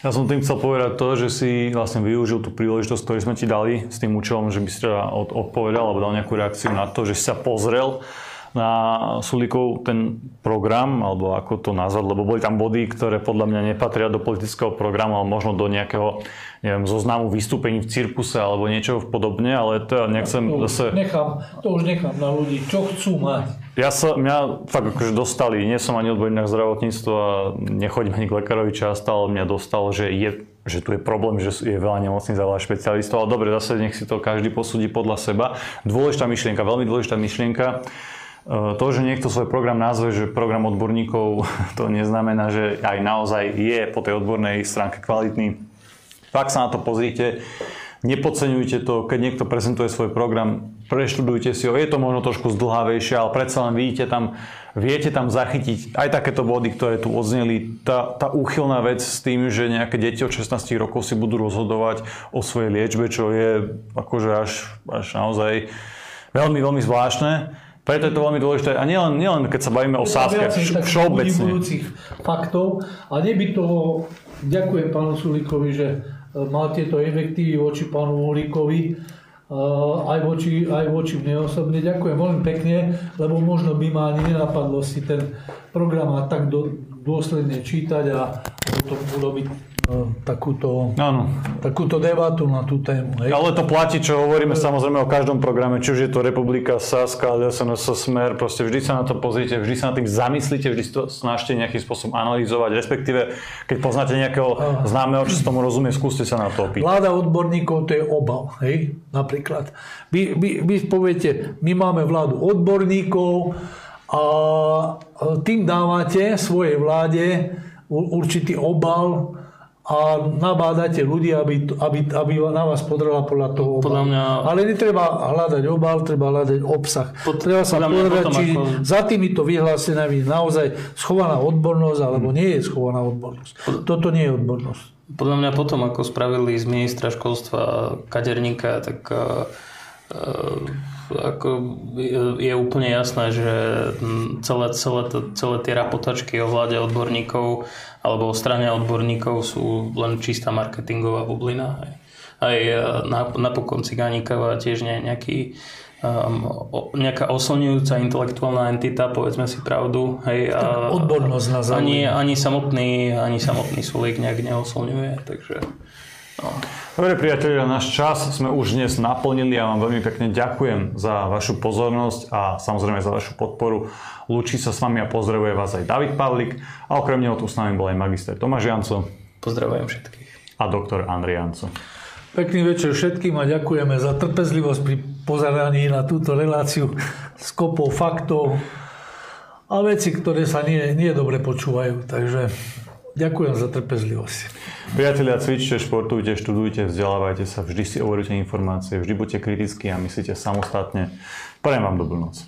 Ja som tým chcel povedať to, že si vlastne využil tú príležitosť, ktorú sme ti dali s tým účelom, že by si teda odpovedal alebo dal nejakú reakciu na to, že si sa pozrel na Sulikov ten program, alebo ako to nazvať, lebo boli tam body, ktoré podľa mňa nepatria do politického programu, ale možno do nejakého neviem, zoznamu vystúpení v cirkuse alebo niečo podobne, ale to ja nechcem to zase... Nechám, to už nechám na ľudí, čo chcú mať. Ja sa, mňa fakt akože dostali, nie som ani odborník na zdravotníctvo a nechodím ani k lekárovi často, ale mňa dostalo, že je že tu je problém, že je veľa nemocníc a veľa špecialistov, ale dobre, zase nech si to každý posúdi podľa seba. Dôležitá myšlienka, veľmi dôležitá myšlienka to, že niekto svoj program nazve, že program odborníkov, to neznamená, že aj naozaj je po tej odbornej stránke kvalitný. Fakt sa na to pozrite, nepodceňujte to, keď niekto prezentuje svoj program, preštudujte si ho, je to možno trošku zdlhavejšie, ale predsa len vidíte tam, viete tam zachytiť aj takéto body, ktoré tu odzneli. Tá, tá úchylná vec s tým, že nejaké deti od 16 rokov si budú rozhodovať o svojej liečbe, čo je akože až, až naozaj veľmi, veľmi zvláštne. Preto je to veľmi dôležité. A nielen, nielen keď sa bavíme o sáske, všeobecne. faktov. A neby toho, ďakujem pánu Sulíkovi, že e, mal tieto efektívy voči pánu Uhlíkovi, e, aj voči, aj voči mne osobne. Ďakujem veľmi pekne, lebo možno by ma ani nenapadlo si ten program a tak do, dôsledne čítať a potom urobiť takúto, Áno. takúto debatu na tú tému. Hej. Ale to platí, čo hovoríme samozrejme o každom programe, či už je to Republika, Saska, SNS, Smer, proste vždy sa na to pozrite, vždy sa na tým zamyslíte, vždy to snažte nejakým spôsobom analyzovať, respektíve keď poznáte nejakého známeho, čo tomu rozumie, skúste sa na to opýtať. Vláda odborníkov to je obal, hej, napríklad. Vy, vy, vy poviete, my máme vládu odborníkov a tým dávate svojej vláde určitý obal, a nabádate ľudí, aby, aby, aby na vás podrala podľa toho obalu. Podľa mňa... Ale netreba hľadať obal, treba hľadať obsah. Pod, treba sa povedať, či ako... za týmito vyhlásenami naozaj schovaná odbornosť, alebo nie je schovaná odbornosť. Toto nie je odbornosť. Podľa mňa potom, ako spravili z ministra školstva kaderníka, tak uh, ako je úplne jasné, že celé, celé, celé tie rapotačky o vláde odborníkov alebo o strane odborníkov sú len čistá marketingová bublina. Aj e, napokon Cigánikava tiež nie, nejaký um, nejaká oslňujúca intelektuálna entita, povedzme si pravdu. Hej, a, odbornosť na ani, ani, samotný, ani samotný Sulík nejak neoslňuje, takže... Dobre priatelia, náš čas sme už dnes naplnili a vám veľmi pekne ďakujem za vašu pozornosť a samozrejme za vašu podporu. Lúči sa s vami a pozdravuje vás aj David Pavlik a okrem neho tu s nami bol aj magister Tomáš Janco. Pozdravujem všetkých. A doktor Andrej Janco. Pekný večer všetkým a ďakujeme za trpezlivosť pri pozeraní na túto reláciu s kopou faktov a veci, ktoré sa nie, nie dobre počúvajú. Takže ďakujem za trpezlivosť. Priatelia, cvičte, športujte, študujte, vzdelávajte sa, vždy si overujte informácie, vždy buďte kritickí a myslíte samostatne. Prajem vám dobrú noc.